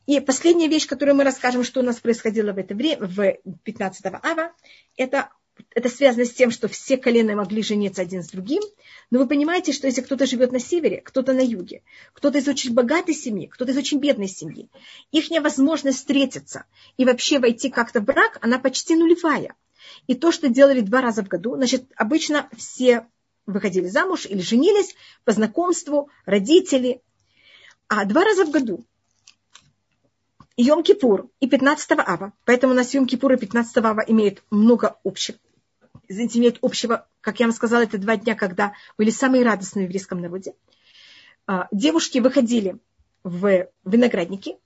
И последняя вещь, которую мы расскажем, что у нас происходило в это время, в 15 ава, это это связано с тем, что все колена могли жениться один с другим. Но вы понимаете, что если кто-то живет на севере, кто-то на юге, кто-то из очень богатой семьи, кто-то из очень бедной семьи, их невозможность встретиться и вообще войти как-то в брак, она почти нулевая. И то, что делали два раза в году, значит, обычно все выходили замуж или женились по знакомству, родители. А два раза в году Йом-Кипур и 15 ава. Поэтому у нас Йом-Кипур и 15 ава имеют много общего извините, имеют общего, как я вам сказала, это два дня, когда были самые радостные в еврейском народе. А, девушки выходили в виноградники,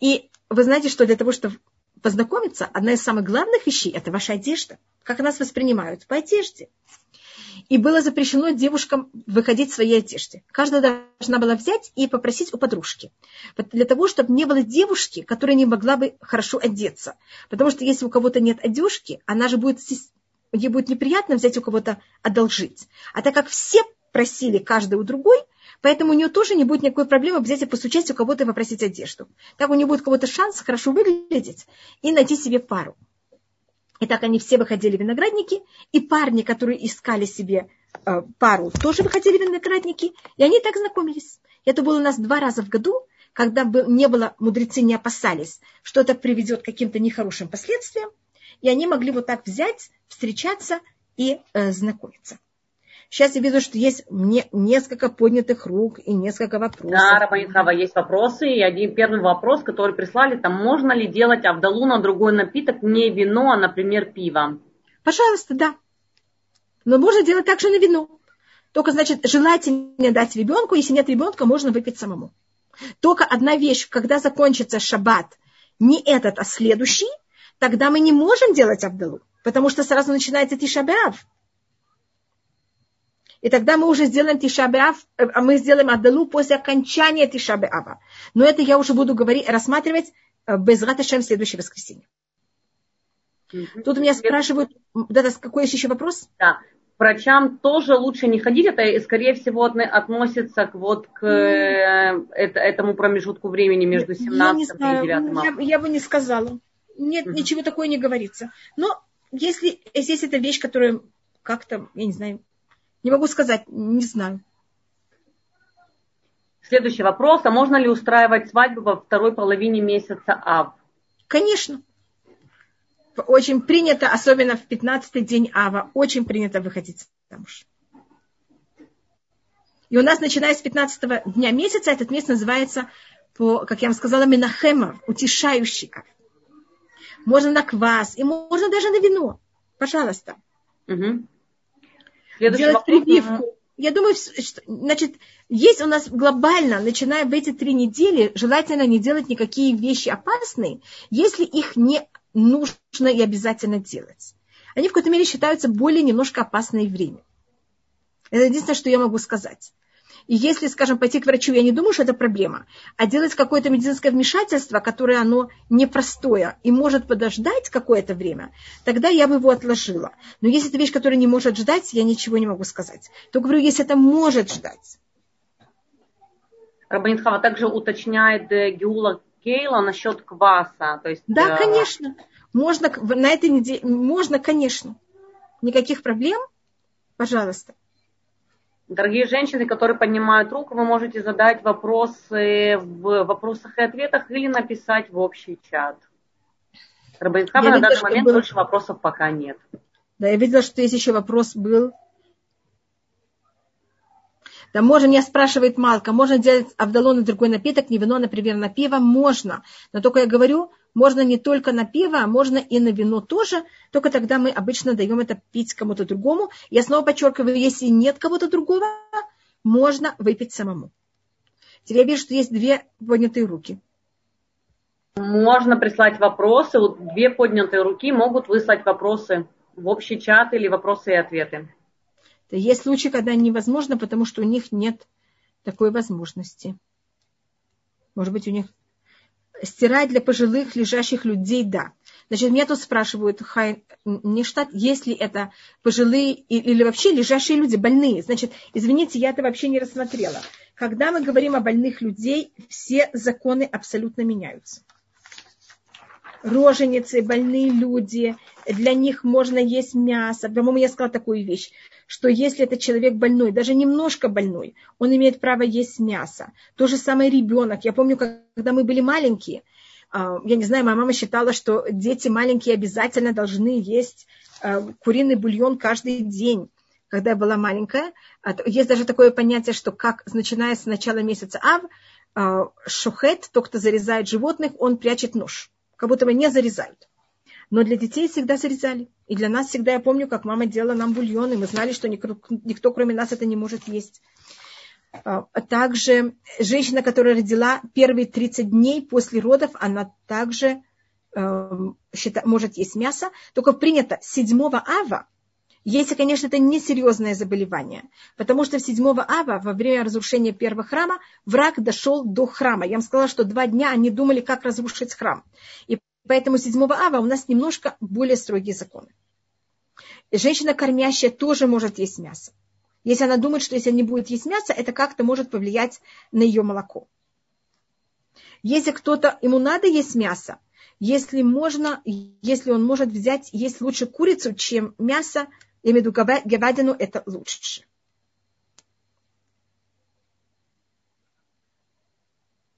и вы знаете, что для того, чтобы познакомиться, одна из самых главных вещей – это ваша одежда. Как нас воспринимают? По одежде. И было запрещено девушкам выходить в своей одежде. Каждая должна была взять и попросить у подружки. Для того, чтобы не было девушки, которая не могла бы хорошо одеться. Потому что если у кого-то нет одежки, она же будет ей будет неприятно взять у кого-то одолжить. А так как все просили каждый у другой, Поэтому у нее тоже не будет никакой проблемы взять и постучать у кого-то и попросить одежду. Так у нее будет кого-то шанс хорошо выглядеть и найти себе пару. И так они все выходили виноградники, и парни, которые искали себе э, пару, тоже выходили виноградники, и они так знакомились. Это было у нас два раза в году, когда не было, мудрецы не опасались, что это приведет к каким-то нехорошим последствиям, и они могли вот так взять, встречаться и э, знакомиться. Сейчас я вижу, что есть мне несколько поднятых рук и несколько вопросов. Да, Рабанитхава, есть вопросы. И один первый вопрос, который прислали, там можно ли делать Авдалу на другой напиток, не вино, а, например, пиво? Пожалуйста, да. Но можно делать также на вино. Только, значит, желательно дать ребенку, если нет ребенка, можно выпить самому. Только одна вещь, когда закончится шаббат, не этот, а следующий, тогда мы не можем делать Авдалу, потому что сразу начинается Тишабеав. И тогда мы уже сделаем Тишабеав, э, а мы сделаем Адалу после окончания Тишабеава. Но это я уже буду говорить, рассматривать э, без Раташем в следующее воскресенье. Тут меня спрашивают, да, какой еще вопрос? Да, врачам тоже лучше не ходить, это, скорее всего, относится к, вот, к э, этому промежутку времени между 17 и 9 марта. Я, я бы не сказала. Нет, угу. ничего такое не говорится. Но если здесь это вещь, которая как-то, я не знаю, не могу сказать, не знаю. Следующий вопрос. А можно ли устраивать свадьбу во второй половине месяца Ав? Конечно. Очень принято, особенно в 15-й день Ава, очень принято выходить замуж. И у нас, начиная с 15 дня месяца, этот месяц называется, по, как я вам сказала, Минахема, утешающий Ав. Можно на квас, и можно даже на вино. Пожалуйста. Угу. Делать вопрос. прививку. Я думаю, что, значит, есть у нас глобально, начиная в эти три недели, желательно не делать никакие вещи опасные, если их не нужно и обязательно делать. Они в какой-то мере считаются более немножко опасное время. Это единственное, что я могу сказать. И если, скажем, пойти к врачу, я не думаю, что это проблема, а делать какое-то медицинское вмешательство, которое оно непростое и может подождать какое-то время, тогда я бы его отложила. Но если это вещь, которая не может ждать, я ничего не могу сказать. То говорю, если это может ждать. Рабанитхава также уточняет э, Геула Кейла насчет кваса. То есть, да, э, конечно. Можно на этой неделе, можно, конечно. Никаких проблем, пожалуйста. Дорогие женщины, которые поднимают руку, вы можете задать вопросы в вопросах и ответах или написать в общий чат. Рабанитхава на данный момент был... больше вопросов пока нет. Да, я видела, что есть еще вопрос был. Да, можно, меня спрашивает Малка, можно делать Авдалон на другой напиток, не вино, например, на пиво? Можно. Но только я говорю, можно не только на пиво, а можно и на вино тоже, только тогда мы обычно даем это пить кому-то другому. Я снова подчеркиваю, если нет кого-то другого, можно выпить самому. Теперь я вижу, что есть две поднятые руки. Можно прислать вопросы. Вот две поднятые руки могут выслать вопросы в общий чат или вопросы и ответы. Есть случаи, когда невозможно, потому что у них нет такой возможности. Может быть, у них стирать для пожилых лежащих людей, да. Значит, меня тут спрашивают, хай, не штат, если это пожилые или вообще лежащие люди, больные. Значит, извините, я это вообще не рассмотрела. Когда мы говорим о больных людей, все законы абсолютно меняются. Роженицы, больные люди, для них можно есть мясо. По-моему, я сказала такую вещь, что если это человек больной, даже немножко больной, он имеет право есть мясо. То же самое ребенок. Я помню, когда мы были маленькие, а, я не знаю, моя мама считала, что дети маленькие обязательно должны есть а, куриный бульон каждый день когда я была маленькая. А, есть даже такое понятие, что как, начиная с начала месяца Ав, шухет, тот, кто зарезает животных, он прячет нож. Как будто бы не зарезают. Но для детей всегда зарезали. И для нас всегда, я помню, как мама делала нам бульон, и мы знали, что никто, кроме нас это не может есть. А также женщина, которая родила первые 30 дней после родов, она также э, может есть мясо. Только принято 7 ава, если, конечно, это не серьезное заболевание. Потому что в 7 ава, во время разрушения первого храма, враг дошел до храма. Я вам сказала, что два дня они думали, как разрушить храм. И Поэтому 7 ава у нас немножко более строгие законы. Женщина кормящая тоже может есть мясо. Если она думает, что если не будет есть мясо, это как-то может повлиять на ее молоко. Если кто-то, ему надо есть мясо, если можно, если он может взять, есть лучше курицу, чем мясо, я имею в виду говядину, это лучше.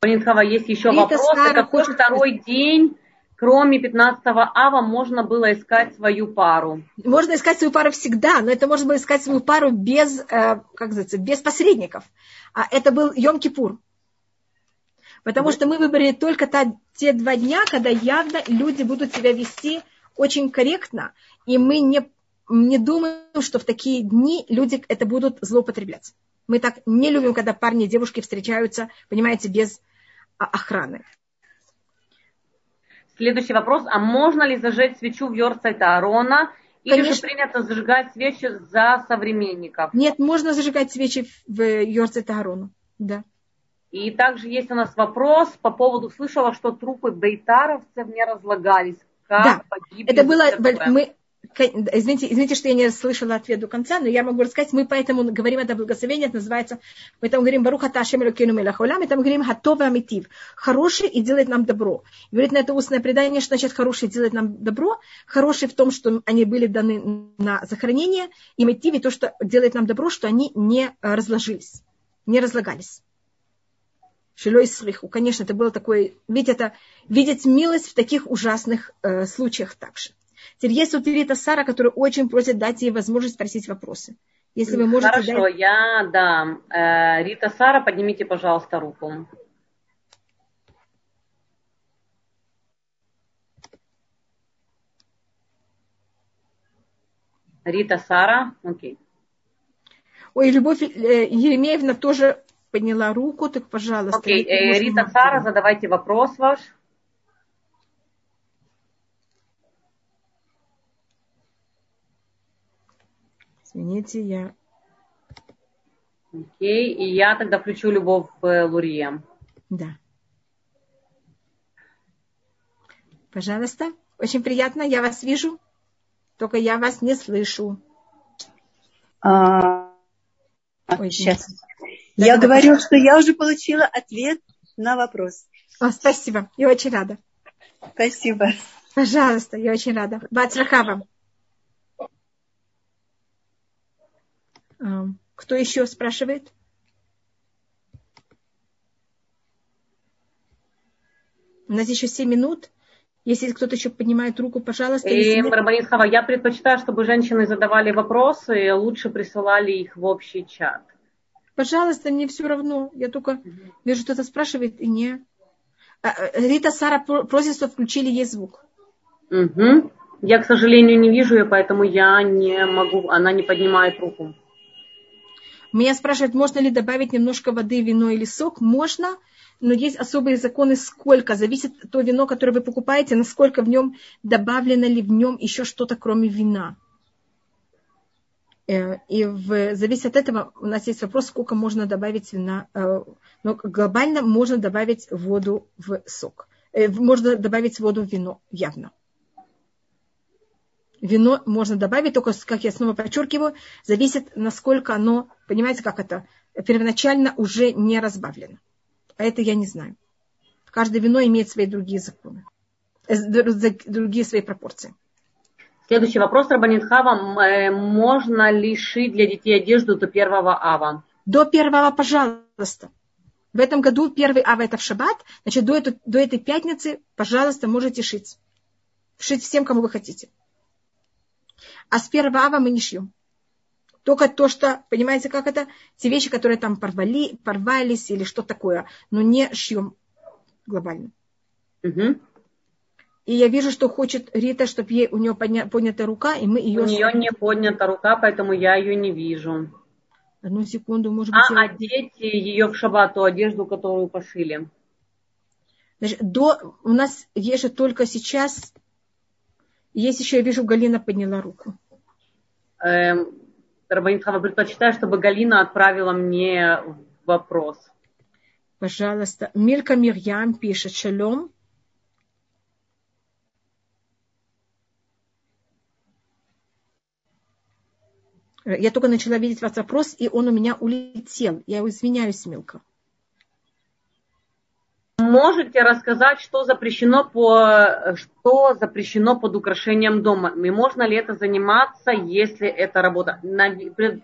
Полинхова, есть еще Рита вопрос. Какой второй день, кроме 15 ава, можно было искать свою пару? Можно искать свою пару всегда, но это можно было искать свою пару без, э, как называется, без посредников. А это был Йом-Кипур. Потому что мы выбрали только та, те два дня, когда явно люди будут себя вести очень корректно, и мы не, не думаем, что в такие дни люди это будут злоупотреблять. Мы так не любим, когда парни и девушки встречаются, понимаете, без охраны. Следующий вопрос. А можно ли зажечь свечу в Йорцайта Аарона? Или Конечно. же принято зажигать свечи за современников? Нет, можно зажигать свечи в Йорцайта Аарону. Да. И также есть у нас вопрос по поводу, слышала, что трупы бейтаровцев не разлагались. Как да, это было, мы, Извините, извините, что я не слышала ответ до конца, но я могу рассказать, мы поэтому говорим это благословение, это называется, мы там говорим Баруха Ташем Элокену Мелахола, мы там говорим Хатова Амитив, хороший и делает нам добро. И говорит на это устное предание, что значит хороший делает нам добро, хороший в том, что они были даны на захоронение, и Митив, и то, что делает нам добро, что они не разложились, не разлагались. Шилой слыху. Конечно, это было такое, ведь это, видеть милость в таких ужасных э, случаях также. Теперь есть вот Рита Сара, которая очень просит дать ей возможность спросить вопросы. Если вы можете Хорошо, дать... я дам. Э, Рита Сара, поднимите, пожалуйста, руку. Рита Сара, окей. Ой, Любовь э, Еремеевна тоже подняла руку, так пожалуйста. Окей, okay. Рита Сара, задавайте вопрос ваш. Извините, я... Окей, и я тогда включу Любовь э, Лурия. Да. Пожалуйста. Очень приятно, я вас вижу, только я вас не слышу. А, Ой, сейчас. Да, я говорю, что я уже получила ответ на вопрос. О, спасибо, я очень рада. Спасибо. Пожалуйста, я очень рада. Бацраха вам. Кто еще спрашивает? У нас еще 7 минут. Если кто-то еще поднимает руку, пожалуйста. И, Рабанит Хава, я предпочитаю, чтобы женщины задавали вопросы, и лучше присылали их в общий чат. Пожалуйста, мне все равно. Я только угу. вижу, кто-то спрашивает, и не. А, а, Рита Сара просит, чтобы включили ей звук. Угу. Я, к сожалению, не вижу ее, поэтому я не могу, она не поднимает руку. Меня спрашивают, можно ли добавить немножко воды, вино или сок. Можно, но есть особые законы, сколько. Зависит то вино, которое вы покупаете, насколько в нем добавлено ли в нем еще что-то, кроме вина. Э, и в, зависит от этого у нас есть вопрос, сколько можно добавить вина. Э, но глобально можно добавить воду в сок. Э, можно добавить воду в вино, явно вино можно добавить, только, как я снова подчеркиваю, зависит, насколько оно, понимаете, как это, первоначально уже не разбавлено. А это я не знаю. Каждое вино имеет свои другие законы, э, другие свои пропорции. Следующий вопрос, Рабанит Хава. Э, можно ли шить для детей одежду до первого ава? До первого, пожалуйста. В этом году первый ава это в шаббат, значит, до, этой, до этой пятницы, пожалуйста, можете шить. Шить всем, кому вы хотите а с первого ава мы не шьем. Только то, что, понимаете, как это? Те вещи, которые там порвали, порвались или что такое, но не шьем глобально. Угу. И я вижу, что хочет Рита, чтобы ей, у нее подня, поднята рука, и мы ее... У нее не поднята рука, поэтому я ее не вижу. Одну секунду, может быть... А я... одеть ее в шаббат, ту одежду, которую пошили. Значит, до, у нас есть же только сейчас... Есть еще, я вижу, Галина подняла руку. Эм, Рабанитхава, предпочитаю, чтобы Галина отправила мне вопрос. Пожалуйста. Мирка Мирьям пишет шалом. Я только начала видеть ваш вопрос, и он у меня улетел. Я извиняюсь, Милка. Можете рассказать, что запрещено, по, что запрещено под украшением дома? И можно ли это заниматься, если это работа?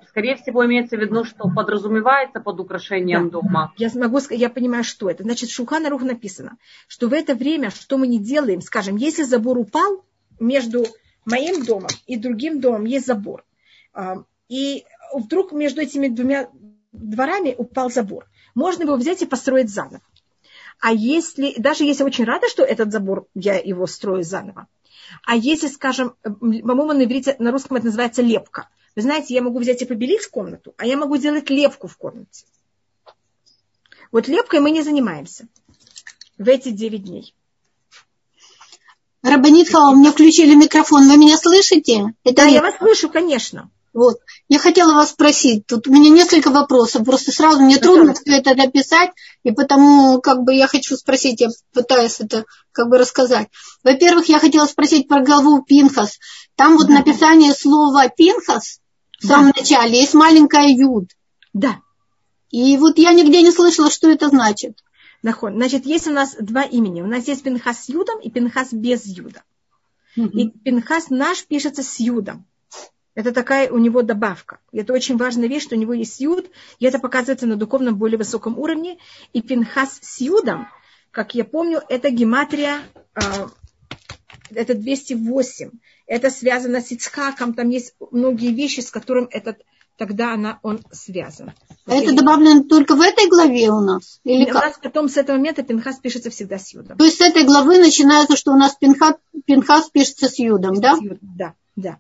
Скорее всего, имеется в виду, что подразумевается под украшением да. дома. Я могу я понимаю, что это. Значит, в Шухана Рух написано, что в это время, что мы не делаем, скажем, если забор упал между моим домом и другим домом, есть забор. А, и вдруг между этими двумя дворами упал забор. Можно его взять и построить заново. А если, даже если очень рада, что этот забор, я его строю заново. А если, скажем, по-моему, на иврите, на русском это называется лепка. Вы знаете, я могу взять и побелить комнату, а я могу сделать лепку в комнате. Вот лепкой мы не занимаемся в эти 9 дней. Рабанитха, у меня включили микрофон. Вы меня слышите? Это да, я вас слышу, конечно. Вот. Я хотела вас спросить, тут у меня несколько вопросов, просто сразу мне трудно все это написать, и потому как бы я хочу спросить, я пытаюсь это как бы рассказать. Во-первых, я хотела спросить про главу Пинхас. Там вот да. написание слова Пинхас в самом да. начале есть маленькая юд. Да. И вот я нигде не слышала, что это значит. Значит, есть у нас два имени. У нас есть Пинхас с юдом и Пинхас без юда. И Пинхас наш пишется с юдом. Это такая у него добавка. Это очень важная вещь, что у него есть юд, и это показывается на духовном более высоком уровне. И пинхас с юдом, как я помню, это гематрия, а, это 208. Это связано с Ицхаком, там есть многие вещи, с которым этот тогда она, он связан. А это добавлено только в этой главе у нас? Или у как? нас потом с этого момента Пинхас пишется всегда с Юдом. То есть с этой главы начинается, что у нас Пинхас, Пинхас пишется с Юдом, да? Да, да.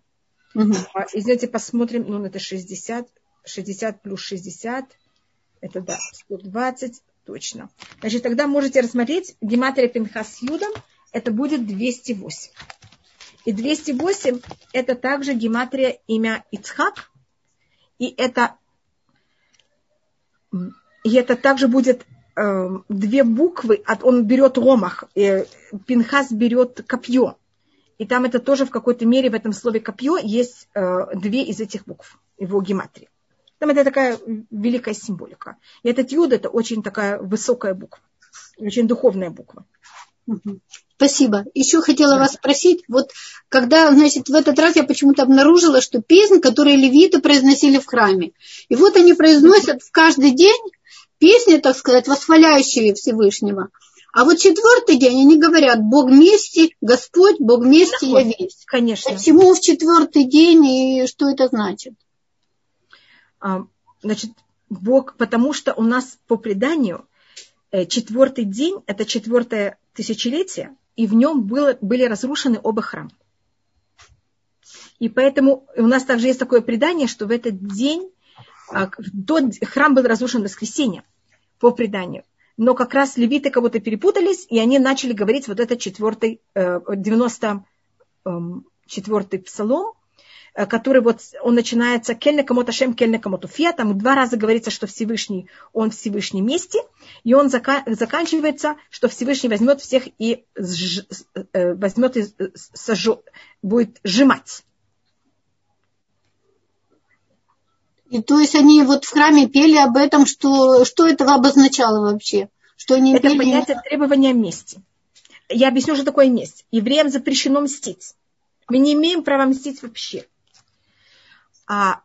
Угу. Извините, посмотрим, ну, это 60, 60 плюс 60, это, да, 120, точно. Значит, тогда можете рассмотреть гематрия Пинхас Юдом, это будет 208. И 208 это также гематрия имя Ицхак, и это, и это также будет э, две буквы, от, он берет ромах, э, Пинхас берет копье. И там это тоже в какой-то мере в этом слове копье есть э, две из этих букв, его гематрии. Там это такая великая символика. И этот юд это очень такая высокая буква, очень духовная буква. Спасибо. Еще хотела да. вас спросить, вот когда, значит, в этот раз я почему-то обнаружила, что песни, которые левиты произносили в храме, и вот они произносят в каждый день песни, так сказать, восхваляющие Всевышнего. А вот четвертый день они говорят, Бог вместе, Господь, Бог вместе, я весь. Конечно. Почему в четвертый день и что это значит? А, значит, Бог, потому что у нас по преданию э, четвертый день, это четвертое тысячелетие, и в нем было, были разрушены оба храма. И поэтому у нас также есть такое предание, что в этот день а, до, храм был разрушен в воскресенье, по преданию но как раз левиты кого-то перепутались, и они начали говорить вот этот четвертый, 94-й эм, псалом, э, который вот, он начинается кельне кому-то шем, кельне кому-то фия, там два раза говорится, что Всевышний, он в Всевышнем месте, и он зака- заканчивается, что Всевышний возьмет всех и сж- э, возьмет и сожжет, будет сжимать. И то есть они вот в храме пели об этом, что, что это обозначало вообще? Что они это пели... понятие требования мести. Я объясню, что такое месть. Евреям запрещено мстить. Мы не имеем права мстить вообще. А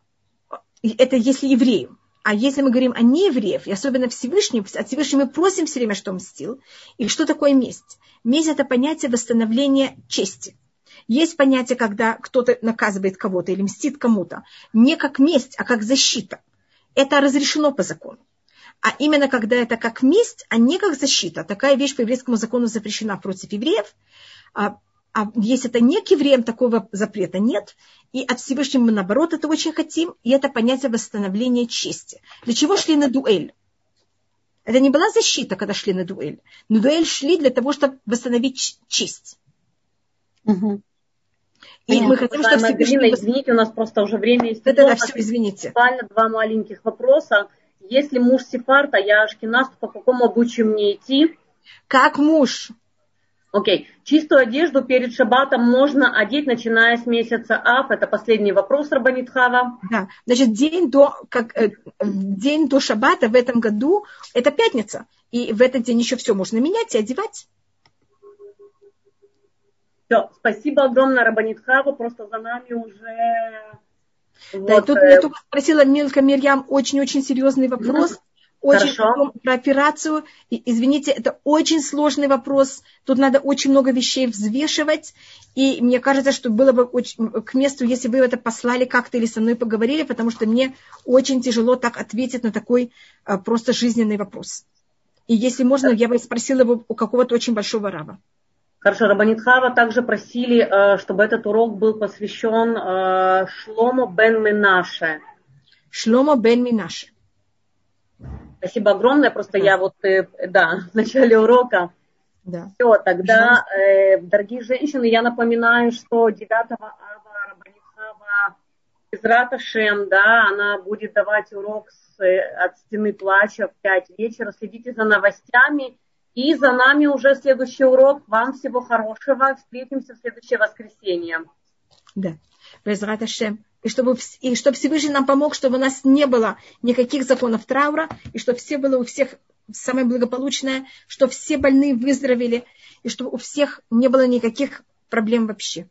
это если еврею. А если мы говорим о неевреев, и особенно Всевышнем, от Всевышнего мы просим все время, что мстил. И что такое месть? Месть – это понятие восстановления чести. Есть понятие, когда кто-то наказывает кого-то или мстит кому-то, не как месть, а как защита. Это разрешено по закону. А именно когда это как месть, а не как защита. Такая вещь по еврейскому закону запрещена против евреев. А, а если это не к евреям, такого запрета нет. И от Всевышнего мы, наоборот, это очень хотим. И это понятие восстановления чести. Для чего шли на дуэль? Это не была защита, когда шли на дуэль. На дуэль шли для того, чтобы восстановить честь. Угу. И Нет, мы хотим, чтобы Галина, извините, у нас просто уже время есть. Да, да, все, извините. Буквально два маленьких вопроса. Если муж сефард, а я ашкеназ, по какому обучию мне идти? Как муж? Окей. Чистую одежду перед шаббатом можно одеть, начиная с месяца Ав. Это последний вопрос, Рабанитхава. Да. Значит, день до, как, э, день до шаббата в этом году – это пятница. И в этот день еще все можно менять и одевать. Все, спасибо огромное, Рабанитхава. Просто за нами уже... Да, вот, тут э... я только спросила Милка Мирьям очень-очень серьезный вопрос. Очень Хорошо. про операцию. И, извините, это очень сложный вопрос. Тут надо очень много вещей взвешивать. И мне кажется, что было бы очень к месту, если бы вы это послали как-то или со мной поговорили, потому что мне очень тяжело так ответить на такой а, просто жизненный вопрос. И если можно, я бы спросила его у какого-то очень большого раба. Хорошо, Рабанитхава также просили, э, чтобы этот урок был посвящен э, Шлому бен Минаше. Шломо бен Минаше. Спасибо огромное. Просто да. я вот, э, да, <laughs> в начале урока. Да. Все, тогда, э, дорогие женщины, я напоминаю, что 9 ава Рабанихава Израта Шем, да, она будет давать урок с, от стены плача в 5 вечера. Следите за новостями. И за нами уже следующий урок. Вам всего хорошего. Встретимся в следующее воскресенье. Да. Безрат Шем и чтобы, и чтобы Всевышний нам помог, чтобы у нас не было никаких законов траура, и чтобы все было у всех самое благополучное, чтобы все больные выздоровели, и чтобы у всех не было никаких проблем вообще.